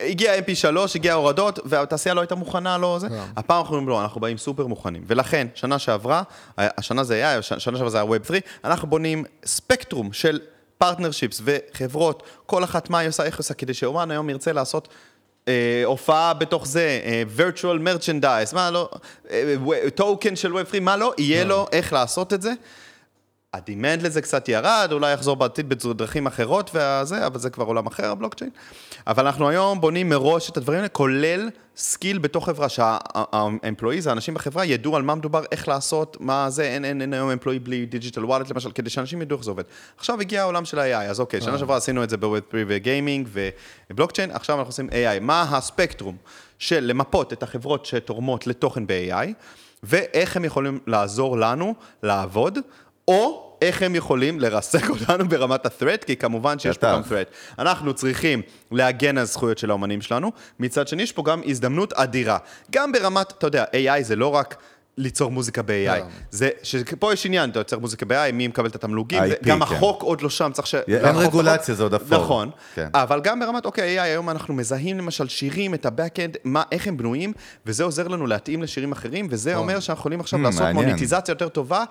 הגיע mp3, הגיע הורדות, והתעשייה לא הייתה מוכנה, לא זה. הפעם אנחנו אומרים, לא, אנחנו באים סופר מוכנים. ולכן, שנה שעברה, השנה זה היה, שנה שעברה זה היה Web 3, אנחנו בונים ספקטרום של partnerships וחברות, כל אחת מה היא עושה, איך היא עושה, כדי שאומן היום ירצה לעשות אה, הופעה בתוך זה, אה, virtual merchandise, מה לא, טוקן של Web 3, מה לא, יהיה לו איך לעשות את זה. ה demand לזה קצת ירד, אולי יחזור בעתיד בדרכים אחרות והזה, אבל זה כבר עולם אחר, הבלוקצ'יין. אבל אנחנו היום בונים מראש את הדברים האלה, כולל skill בתוך חברה, שה employees, האנשים בחברה, ידעו על מה מדובר, איך לעשות, מה זה, אין, אין, אין היום employee בלי digital wallet למשל, כדי שאנשים ידעו איך זה עובד. עכשיו הגיע העולם של ה-AI, אז אוקיי, שנה שעברה עשינו את זה ב-Web3 וגיימינג ובלוקצ'יין, עכשיו אנחנו עושים AI. מה הספקטרום של למפות את החברות שתורמות לתוכן ב-AI, ואיך הם יכולים לעזור לנו לעבוד, או איך הם יכולים לרסק אותנו ברמת ה-threat, כי כמובן שיש פה. גם threat. אנחנו צריכים להגן על זכויות של האומנים שלנו, מצד שני יש פה גם הזדמנות אדירה. גם ברמת, אתה יודע, AI זה לא רק... ליצור מוזיקה ב-AI. זה, שפה יש עניין, אתה יוצר מוזיקה ב-AI, מי מקבל את התמלוגים, IP, גם כן. החוק עוד לא שם, צריך ש... אין רגולציה, זה עוד אפור. נכון. כן. אבל גם ברמת, אוקיי, AI, היום אנחנו מזהים למשל שירים, את ה-Backend, איך הם בנויים, וזה עוזר לנו להתאים לשירים אחרים, וזה אומר שאנחנו יכולים עכשיו Hmm, לעשות. מוניטיזציה יותר טובה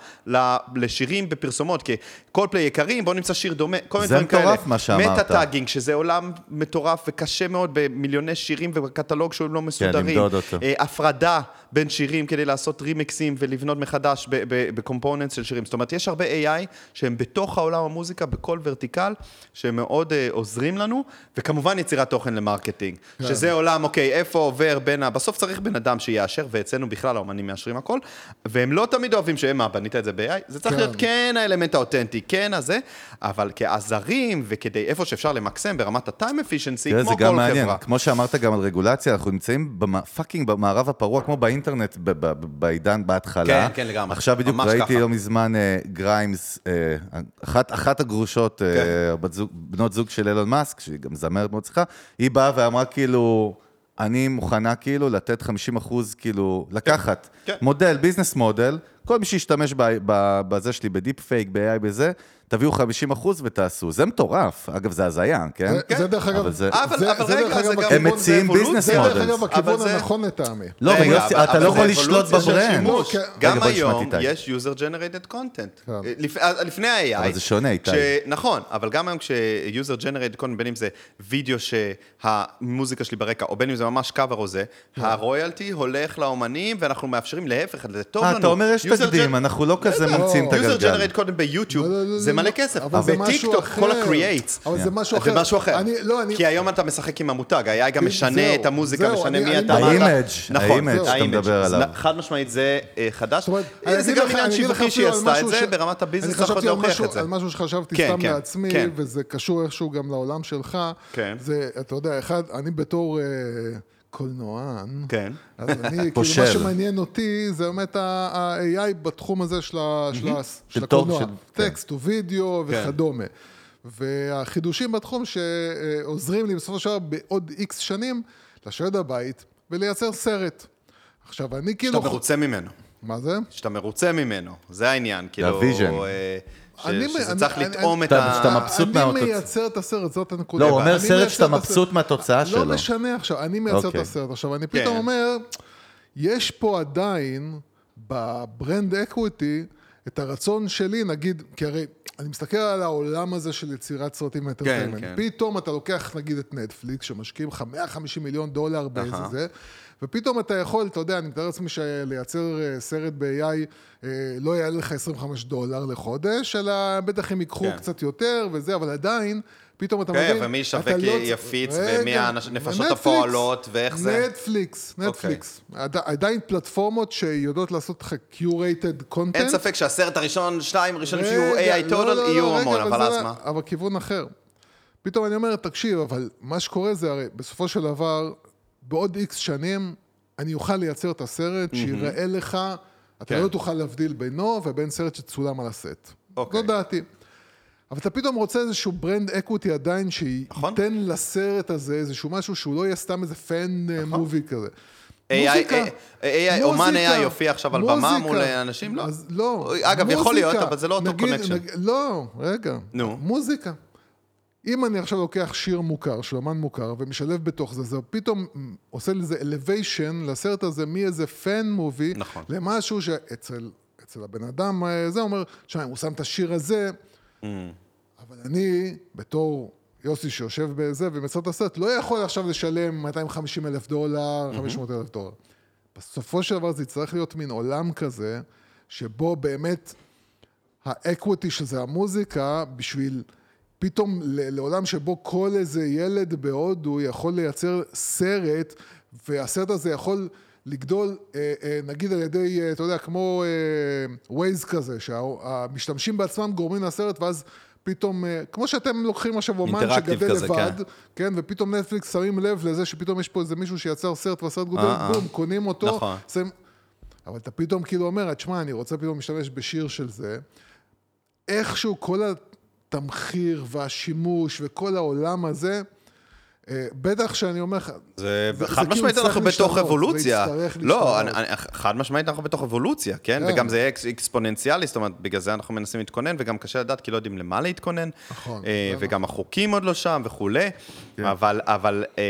לשירים בפרסומות, כי כל play יקרים, בואו נמצא שיר דומה, כל מיני זה דברים כאלה. מטורף מה שאמרת. meta-tagging, שזה עולם מטורף וקשה מאוד במיליוני שירים ובקטלוג שהוא לא מסודרים. למדוד אותו. אה, הפרדה בין שירים כדי לעשות רימיקסים ולבנות מחדש ב components של שירים. זאת אומרת, יש הרבה AI שהם בתוך העולם המוזיקה, בכל ורטיקל, שהם מאוד uh, עוזרים לנו, וכמובן יצירת תוכן ל marketing. כן. שזה עולם, אוקיי, איפה עובר בין ה... בסוף צריך בן אדם שיאשר, ואצלנו בכלל האומנים מאשרים הכל, והם לא תמיד אוהבים שהם, מה, בנית את זה ב-AI? זה צריך כן. להיות כן האלמנט האותנטי, כן הזה, אבל כעזרים וכדי איפה שאפשר למקסם ברמת ה-time efficiency, כמו זה כל גם מעניין, חברה. כמו שאמרת גם על רגולציה, אנחנו נמצאים פאקינג במערב הפרוע, כמו באינטרנט ב- ב- ב- בעידן בהתחלה. כן, כן, לגמרי. עכשיו בדיוק ראיתי. לא מזמן אה, גריימס, אה, אחת, אחת הגרושות, אה, כן. זוג, בנות זוג של אילון מאסק, שהיא גם זמרת מאוד צריכה, היא באה ואמרה כאילו, אני מוכנה כאילו לתת 50 אחוז, כאילו, לקחת כן. מודל, business model, כל מי שישתמש ב- ב- בזה שלי, ב deep fake, ב-AI, בזה, תביאו 50 אחוז ותעשו. זה מטורף. אגב, זה הזיה, כן? זה- זה דרך אגב, אבל זה- אבל- רגע, דרך זה אגב הם מציעים. business זה דרך models. אגב הכיוון אבל זה- הנכון לטעמי. לא, אבל רגע, יוסי, אתה לא יכול לשלוט ב brand. כן. גם היום את. יש user generated content. כן. לפ- אה, לפני ה-AI. אבל זה שונה, איתי. נכון, אבל גם היום כש-user generated content, בין אם זה וידאו שהמוזיקה שלי ברקע, או בין אם זה ממש קאבר או זה, כן. ה royalty הולך לאומנים, ואנחנו מאפשרים להפך, זה טוב לנו. אה, אתה אומר יש User תקדים, אנחנו לא כזה בטח. ממציאים את user הגלגל. generated content ביוטיוב, לא, לא, לא, זה לא, מלא לא. כסף. בטיקטוק, כל. ה-creates. אבל זה משהו אחר. זה משהו אחר. אני- לא, אני- כי היום אתה משחק עם המותג, ה-AI גם משנה את המוזיקה, משנה אני- מי אני- אתה. ה image, נכון, ה image. שאתה. מדבר עליו. חד משמעית זה אה, חדש. אה, אני זה גם עניין אני שיווקי שהיא עשתה את זה, ברמת הביזנס אני אתה יכול חשבתי על להוכיח את זה. על משהו שחשבתי כן, סתם כן, לעצמי, כן. וזה קשור איכשהו גם לעולם שלך. כן. זה, אתה יודע, אחד, אני בתור אה, קולנוען, כן. אז אני, [LAUGHS] כאילו, פושל. מה שמעניין אותי זה באמת ה-AI בתחום הזה של ה- של ה- של הקולנוע, של- כן. טקסט ווידאו כן. וכדומה. והחידושים בתחום שעוזרים לי בסופו של דבר בעוד איקס שנים, לשבת בבית ולייצר סרט. עכשיו, אני כאילו... שאתה מרוצה ממנו. מה זה? שאתה מרוצה ממנו, זה העניין, כאילו... ה vision. ש- אני- שזה אני- צריך אני- לטעום את ה... שאתה מבסוט אני מהתוצ- מייצר את הסרט, זאת הנקודה. לא, הוא אומר אני סרט שאתה. מבסוט מהתוצאה שלו. לא משנה עכשיו, אני מייצר את אוקיי. הסרט. עכשיו, אני כן. פתאום אומר, יש פה עדיין, ב brand equity, את הרצון שלי, נגיד, כי הרי אני מסתכל על העולם הזה של יצירת סרטים ו entertainment. כן. פתאום אתה לוקח נגיד את נטפליקס, שמשקיעים לך 150 מיליון דולר באיזה זה, ופתאום אתה יכול, אתה יודע, אני מתאר לעצמי שלייצר אה, סרט ב-AI אה, לא יעלה לך 25 דולר לחודש, אלא בטח הם ייקחו כן. קצת יותר וזה, אבל עדיין, פתאום אתה כן, מבין... ומי ישווק לא יפיץ, ומי הנפשות הפועלות, ואיך זה? נטפליקס, אוקיי. נטפליקס. עד- עדיין פלטפורמות שיודעות לעשות לך curated content. אין ספק שהסרט הראשון, שתיים ראשונים שיהיו AI לא, total, לא, לא, יהיו המון, אבל אז מה? אבל כיוון אחר. פתאום אני אומר, תקשיב, אבל מה שקורה זה הרי, בסופו של דבר, בעוד איקס שנים, אני אוכל לייצר את הסרט שיראה לך, אתה כן. לא תוכל להבדיל בינו ובין סרט שצולם על הסט. אוקיי. זו דעתי. אבל אתה פתאום רוצה איזשהו brand equity עדיין, נכון. שייתן לסרט הזה איזשהו משהו שהוא לא יהיה סתם איזה fan movie כזה. AI, מוזיקה. אומן. AI יופיע עכשיו על במה. מול אנשים? לא. לא. אגב, יכול להיות. אבל זה לא אותו connection. לא, רגע. נו. מוזיקה. אם אני עכשיו לוקח שיר מוכר, של אמן מוכר, ומשלב בתוך זה, זה פתאום עושה לזה elevation לסרט הזה מאיזה פן מובי, נכון. למשהו שאצל אצל הבן אדם אה, זה אומר, שמע, אם הוא שם את השיר הזה. אבל אני, בתור יוסי שיושב בזה ומייצר את הסרט, לא יכול עכשיו לשלם 250 אלף דולר, 500 אלף דולר. בסופו של דבר זה יצטרך להיות מין עולם כזה, שבו באמת ה equity שזה המוזיקה, בשביל פתאום לעולם שבו כל איזה ילד בהודו יכול לייצר סרט, והסרט הזה יכול לגדול, אה, אה, נגיד על ידי, אה, אתה יודע, כמו ווייז כזה, שהמשתמשים בעצמם גורמים לסרט, ואז פתאום, אה, כמו שאתם לוקחים עכשיו אומן שגדל כזה, לבד, כן. כן, ופתאום נטפליקס שמים לב לזה שפתאום יש פה איזה מישהו שיצר סרט והסרט גודל, אה, אה. בום, קונים אותו, נכון. שמים... אבל אתה פתאום כאילו אומר, תשמע, אני רוצה פתאום להשתמש בשיר של זה, איכשהו כל התמחיר והשימוש וכל העולם הזה, אה, בטח שאני אומר לך, זה זה חד כאילו משמעית אנחנו בתוך אבולוציה. לא, חד משמעית אנחנו בתוך אבולוציה, כן? כן. וגם זה יהיה אקס- אקספוננציאלי, זאת אומרת, בגלל זה אנחנו מנסים להתכונן, וגם קשה לדעת כי לא יודעים למה להתכונן. נכון, אה, וגם החוקים עוד לא שם וכולי. אבל, אבל אה,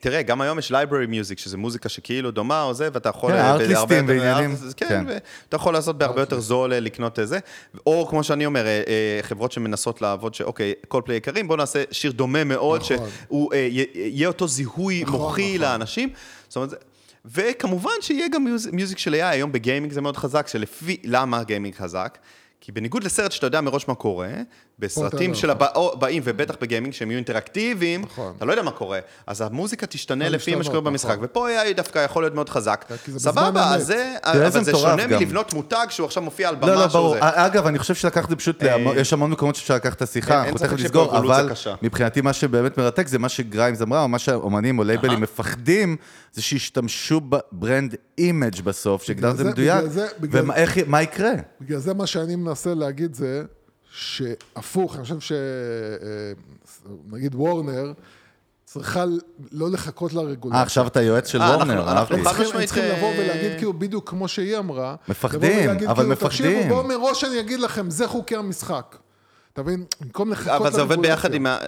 תראה, גם היום יש library music, שזה מוזיקה שכאילו דומה או זה, ואתה יכול... כן, אה, ארטליסט. ארט- כן, כן. ואתה יכול לעשות בהרבה יותר זול אה, לקנות את זה. או כמו שאני אומר, אה, אה, חברות שמנסות לעבוד, שאוקיי, קולדפליי יקרים, בואו נעשה שיר דומה מאוד, נכון. שהוא אה, יהיה אותו זיהוי נכון, מוחי נכון. לאנשים. זאת אומרת, וכמובן שיהיה גם mus- music של AI, היום ב gaming זה מאוד חזק, שלפי, למה gaming חזק? כי בניגוד לסרט שאתה יודע מראש מה קורה, בסרטים של. הבאים, ובטח ב gaming שהם יהיו אינטראקטיביים, נכון. אתה לא יודע מה קורה, אז המוזיקה תשתנה לפי מה שקורה להשתנות, במשחק, נכון. ופה AI דווקא יכול להיות מאוד חזק. בזמן סבבה. אז זה, אבל זה שונה גם. מלבנות מותג שהוא עכשיו מופיע על במה לא, לא, ברור. אגב, אני חושב שלקחת את זה פשוט, להמון- יש המון מקומות שאפשר לקחת את השיחה, אין- אנחנו תכף נסגור, אבל. מבחינתי מה שבאמת מרתק זה מה שגריימס אמרה, או מה שהאומנים או labelים מפחדים, זה שישתמשו ב brand image בסוף, שהגדרת את זה מדויק, ומה יקרה? בגלל זה מה שאני מנסה להגיד זה שהפוך, אני חושב שנגיד וורנר צריכה לא לחכות לרגולציה. אה, עכשיו אתה יועץ של אה, וורנר, אהבתי. הם צריכים- לבוא אה, ולהגיד כאילו בדיוק כמו שהיא אמרה. מפחדים, אבל כאילו, מפחדים. תקשיבו, בואו מראש אני אגיד לכם, זה חוקי המשחק. אתה מבין? במקום לחכות אבל זה עובד. ביחד עם ה...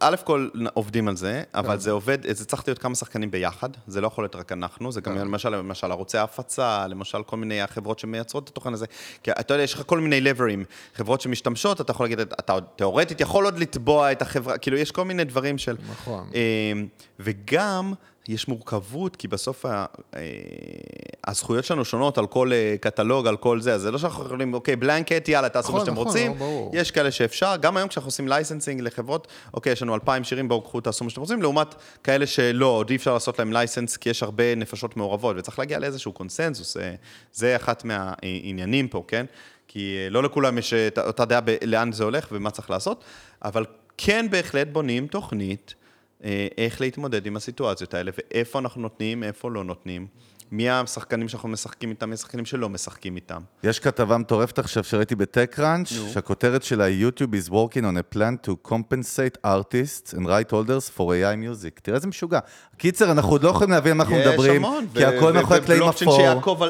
א' כל עובדים על זה, אבל זה עובד, זה צריך להיות כמה שחקנים ביחד, זה לא יכול להיות רק אנחנו, זה גם למשל, למשל ערוצי ההפצה, למשל כל מיני החברות שמייצרות את התוכן הזה, כי אתה יודע, יש לך כל מיני לברים, חברות שמשתמשות, אתה יכול להגיד, אתה עוד תיאורטית יכול עוד לתבוע את החברה, כאילו יש כל מיני דברים של... נכון. אמ, וגם... יש מורכבות, כי בסוף ה, אה, הזכויות שלנו שונות על כל אה, קטלוג, על כל זה, אז זה לא שאנחנו יכולים, אוקיי, blanket, יאללה, תעשו מה נכון, שאתם נכון, רוצים. לא, ברור. יש כאלה שאפשר, גם היום כשאנחנו עושים licensing לחברות, אוקיי, יש לנו אלפיים שירים, בואו קחו, תעשו מה שאתם רוצים, לעומת כאלה שלא, עוד אי אפשר לעשות להם license, כי יש הרבה נפשות מעורבות, וצריך להגיע לאיזשהו קונסנזוס, אה, זה אחת מהעניינים פה, כן? כי לא לכולם יש אותה דעה לאן זה הולך ומה צריך לעשות, אבל כן בהחלט בונים תוכנית איך להתמודד עם הסיטואציות האלה, ואיפה אנחנו נותנים, איפה לא נותנים. מי השחקנים שאנחנו משחקים איתם, מי השחקנים שלא משחקים איתם. יש כתבה מטורפת עכשיו שראיתי בטק-ראנץ', שהכותרת שלה YouTube is working on a plan to compensate artists and right holders for AI music. תראה איזה משוגע. קיצר, אנחנו עוד לא יכולים להבין מה אנחנו מדברים, כי הכל מאחורי קלעים אפור.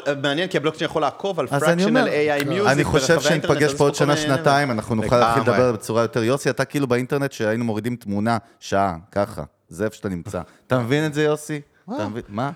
על- מעניין, כי הבלוקצ'יין יכול לעקוב על פרקשנל אומר, AI מיוזיק אני חושב שניפגש פה עוד שנה, שנתיים, אנחנו נוכל להתחיל. לדבר בצורה יותר... יוסי, אתה כאילו באינטרנט שהיינו מורידים תמונה, שעה, ככה. זה איפה שאתה נמצא. אתה מבין את זה, יוסי? אתה מבין? מה?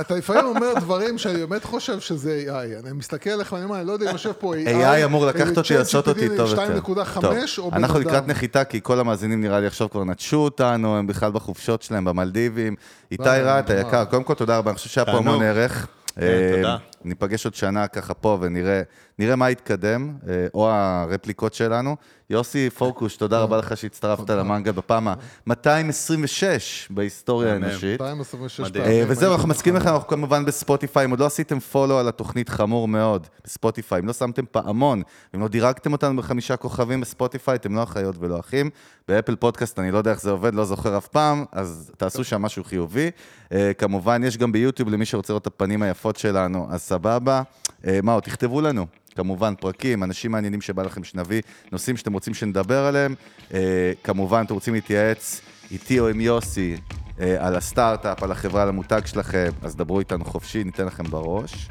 אתה לפעמים אומר דברים שאני באמת חושב שזה AI. אני מסתכל עליך ואני אומר, אני לא יודע אם יושב פה AI. AI אמור לקחת אותי, אה, לעשות אותי טוב יותר. 2.5 טוב, או בן אנחנו. לקראת נחיתה, כי כל המאזינים נראה לי עכשיו כבר נטשו אותנו, הם בכלל בחופשות שלהם במלדיבים. איתי רהט. היקר, קודם כל תודה רבה, אני חושב שהיה פה. המון ערך. כן, אה, תודה. ניפגש עוד שנה ככה פה ונראה נראה מה יתקדם, אה, או הרפליקות שלנו. יוסי פורקוש, תודה רבה לך שהצטרפת למנגל בפעם ה-226 בהיסטוריה. האנושית. 226 מדהים. אה, פעמים. וזהו, אנחנו מסכימים. לכם, אנחנו כמובן בספוטיפיי, אם עוד לא עשיתם פולו על התוכנית, חמור מאוד, בספוטיפיי, אם לא שמתם פעמון, אם לא דירגתם אותנו בחמישה כוכבים בספוטיפיי, אתם לא אחיות ולא אחים. באפל פודקאסט, אני לא יודע איך זה עובד, לא זוכר אף פעם, אז תעשו שם משהו חיובי. אה, כמובן, יש גם ביוטיוב למי שרוצה לראות את הפנים היפות שלנו, אז סבבה. אה, מה עוד? תכתבו לנו. כמובן פרקים, אנשים מעניינים שבא לכם שנביא, נושאים שאתם רוצים שנדבר עליהם. אה, כמובן, אתם רוצים להתייעץ איתי או עם יוסי אה, על הסטארט-אפ, על החברה, על המותג שלכם, אז דברו איתנו חופשי, ניתן לכם בראש.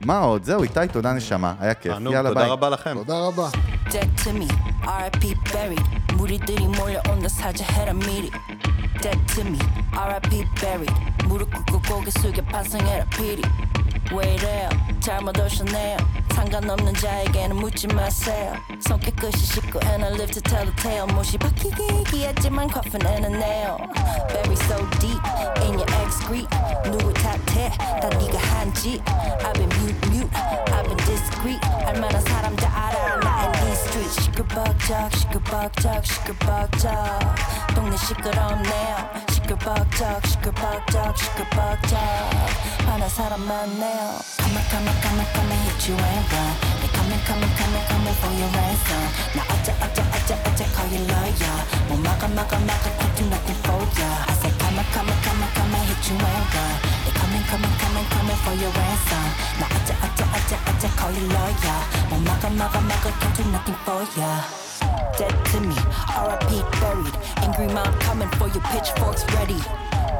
מה עוד? זהו, איתי, תודה נשמה, היה כיף. יאללה, ביי. תודה רבה לכם. תודה רבה. dead to me. RIP buried. Moody diddy, more on the side, you had a meeting. Dead to me, RIP buried. 무릎 꿇고 고개 숙여 반성해라 피리. 왜 이래요? 잘못 오셨네요. 상관없는 자에게는 묻지 마세요. 손 깨끗이 씻고 and I live to tell the tale. 못이 박히기 했지만 coffin and a nail. Buried so deep in your excrete. 누구 탓해? 다 네가 한 짓. I've been mute mute. I've been discreet. 알만한 사람 다 알아. 시끌벅적 시끌벅적 시끌벅적. 동네 시끄럽네요. 시끌벅적 시끌벅적 시끌벅적. 화난 사람 많네요. Come on come on come on come and hit you and run. They coming coming coming coming for your ransom. 나 어째 어째 어째 어째 call you lawyer. 뭐 막아 막아 막아 can't do nothing for ya. I said come on come on come on come and hit you and run. They coming coming coming coming for your ransom. 나 어째 어째 어째 어째 call you lawyer. 뭐 막아 막아 막아 can't do nothing for ya. Dead to me, RIP buried. Angry mom coming for your pitchforks ready.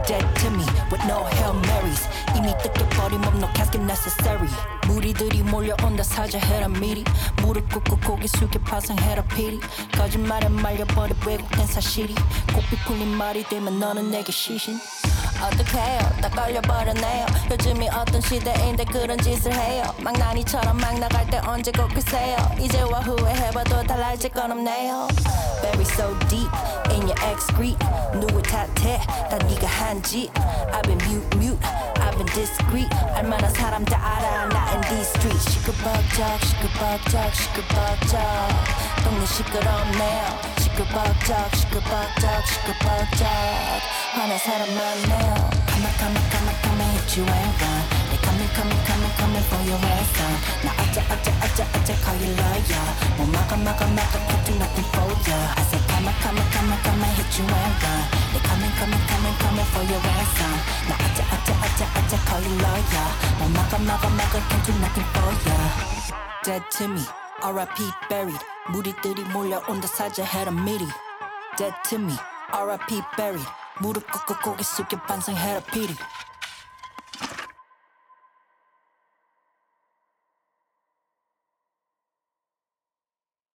Dead to me with no Hail Marys. 이미 뜯겨버림 없no casket necessary. 무리들이 몰려온다 사자해라 미리. 무릎 꿇고 고개 숙여 파상해라 피리. 거짓말에 말려버려 왜곡된 사실이. 고삐 풀린 말이 되면 너는 내게 시신. 어떡해요? 다 걸려버렸네요. 요즘이 어떤 시대인데 그런 짓을 해요. 망나니처럼 막 나갈 때 언제 꺾으세요? 이제와 후회해봐도 달라질 건 없네요. Bury so deep in your excrete 누구 탓해? 다 네가 한짓. I've been mute mute. I've and discreet. 얼마나 사람 다 알아. 나 in these streets. 시끌벅적 시끌벅적 시끌벅적 동네 시끄럽네요 시끌벅적 시끌벅적 시끌벅적 화난 사람 많네요 Come on come on come on come on hit you and run They coming coming coming coming for your ransom 나 어째 어째 어째 어째 call you lawyer 뭐 막아 막아 막아 can't do nothing for ya I said come on come on come on come on hit you and run They coming coming coming coming for your ransom 나 어째 어째 어째 어째 call you lawyer 뭐 막아 막아 막아 can't do nothing for ya Dead to me R.I.P. buried 무리들이 몰려온다 사자해라 미리 Dead to me R.I.P. buried 무릎 꿇고 고개 숙여 반성해라 피리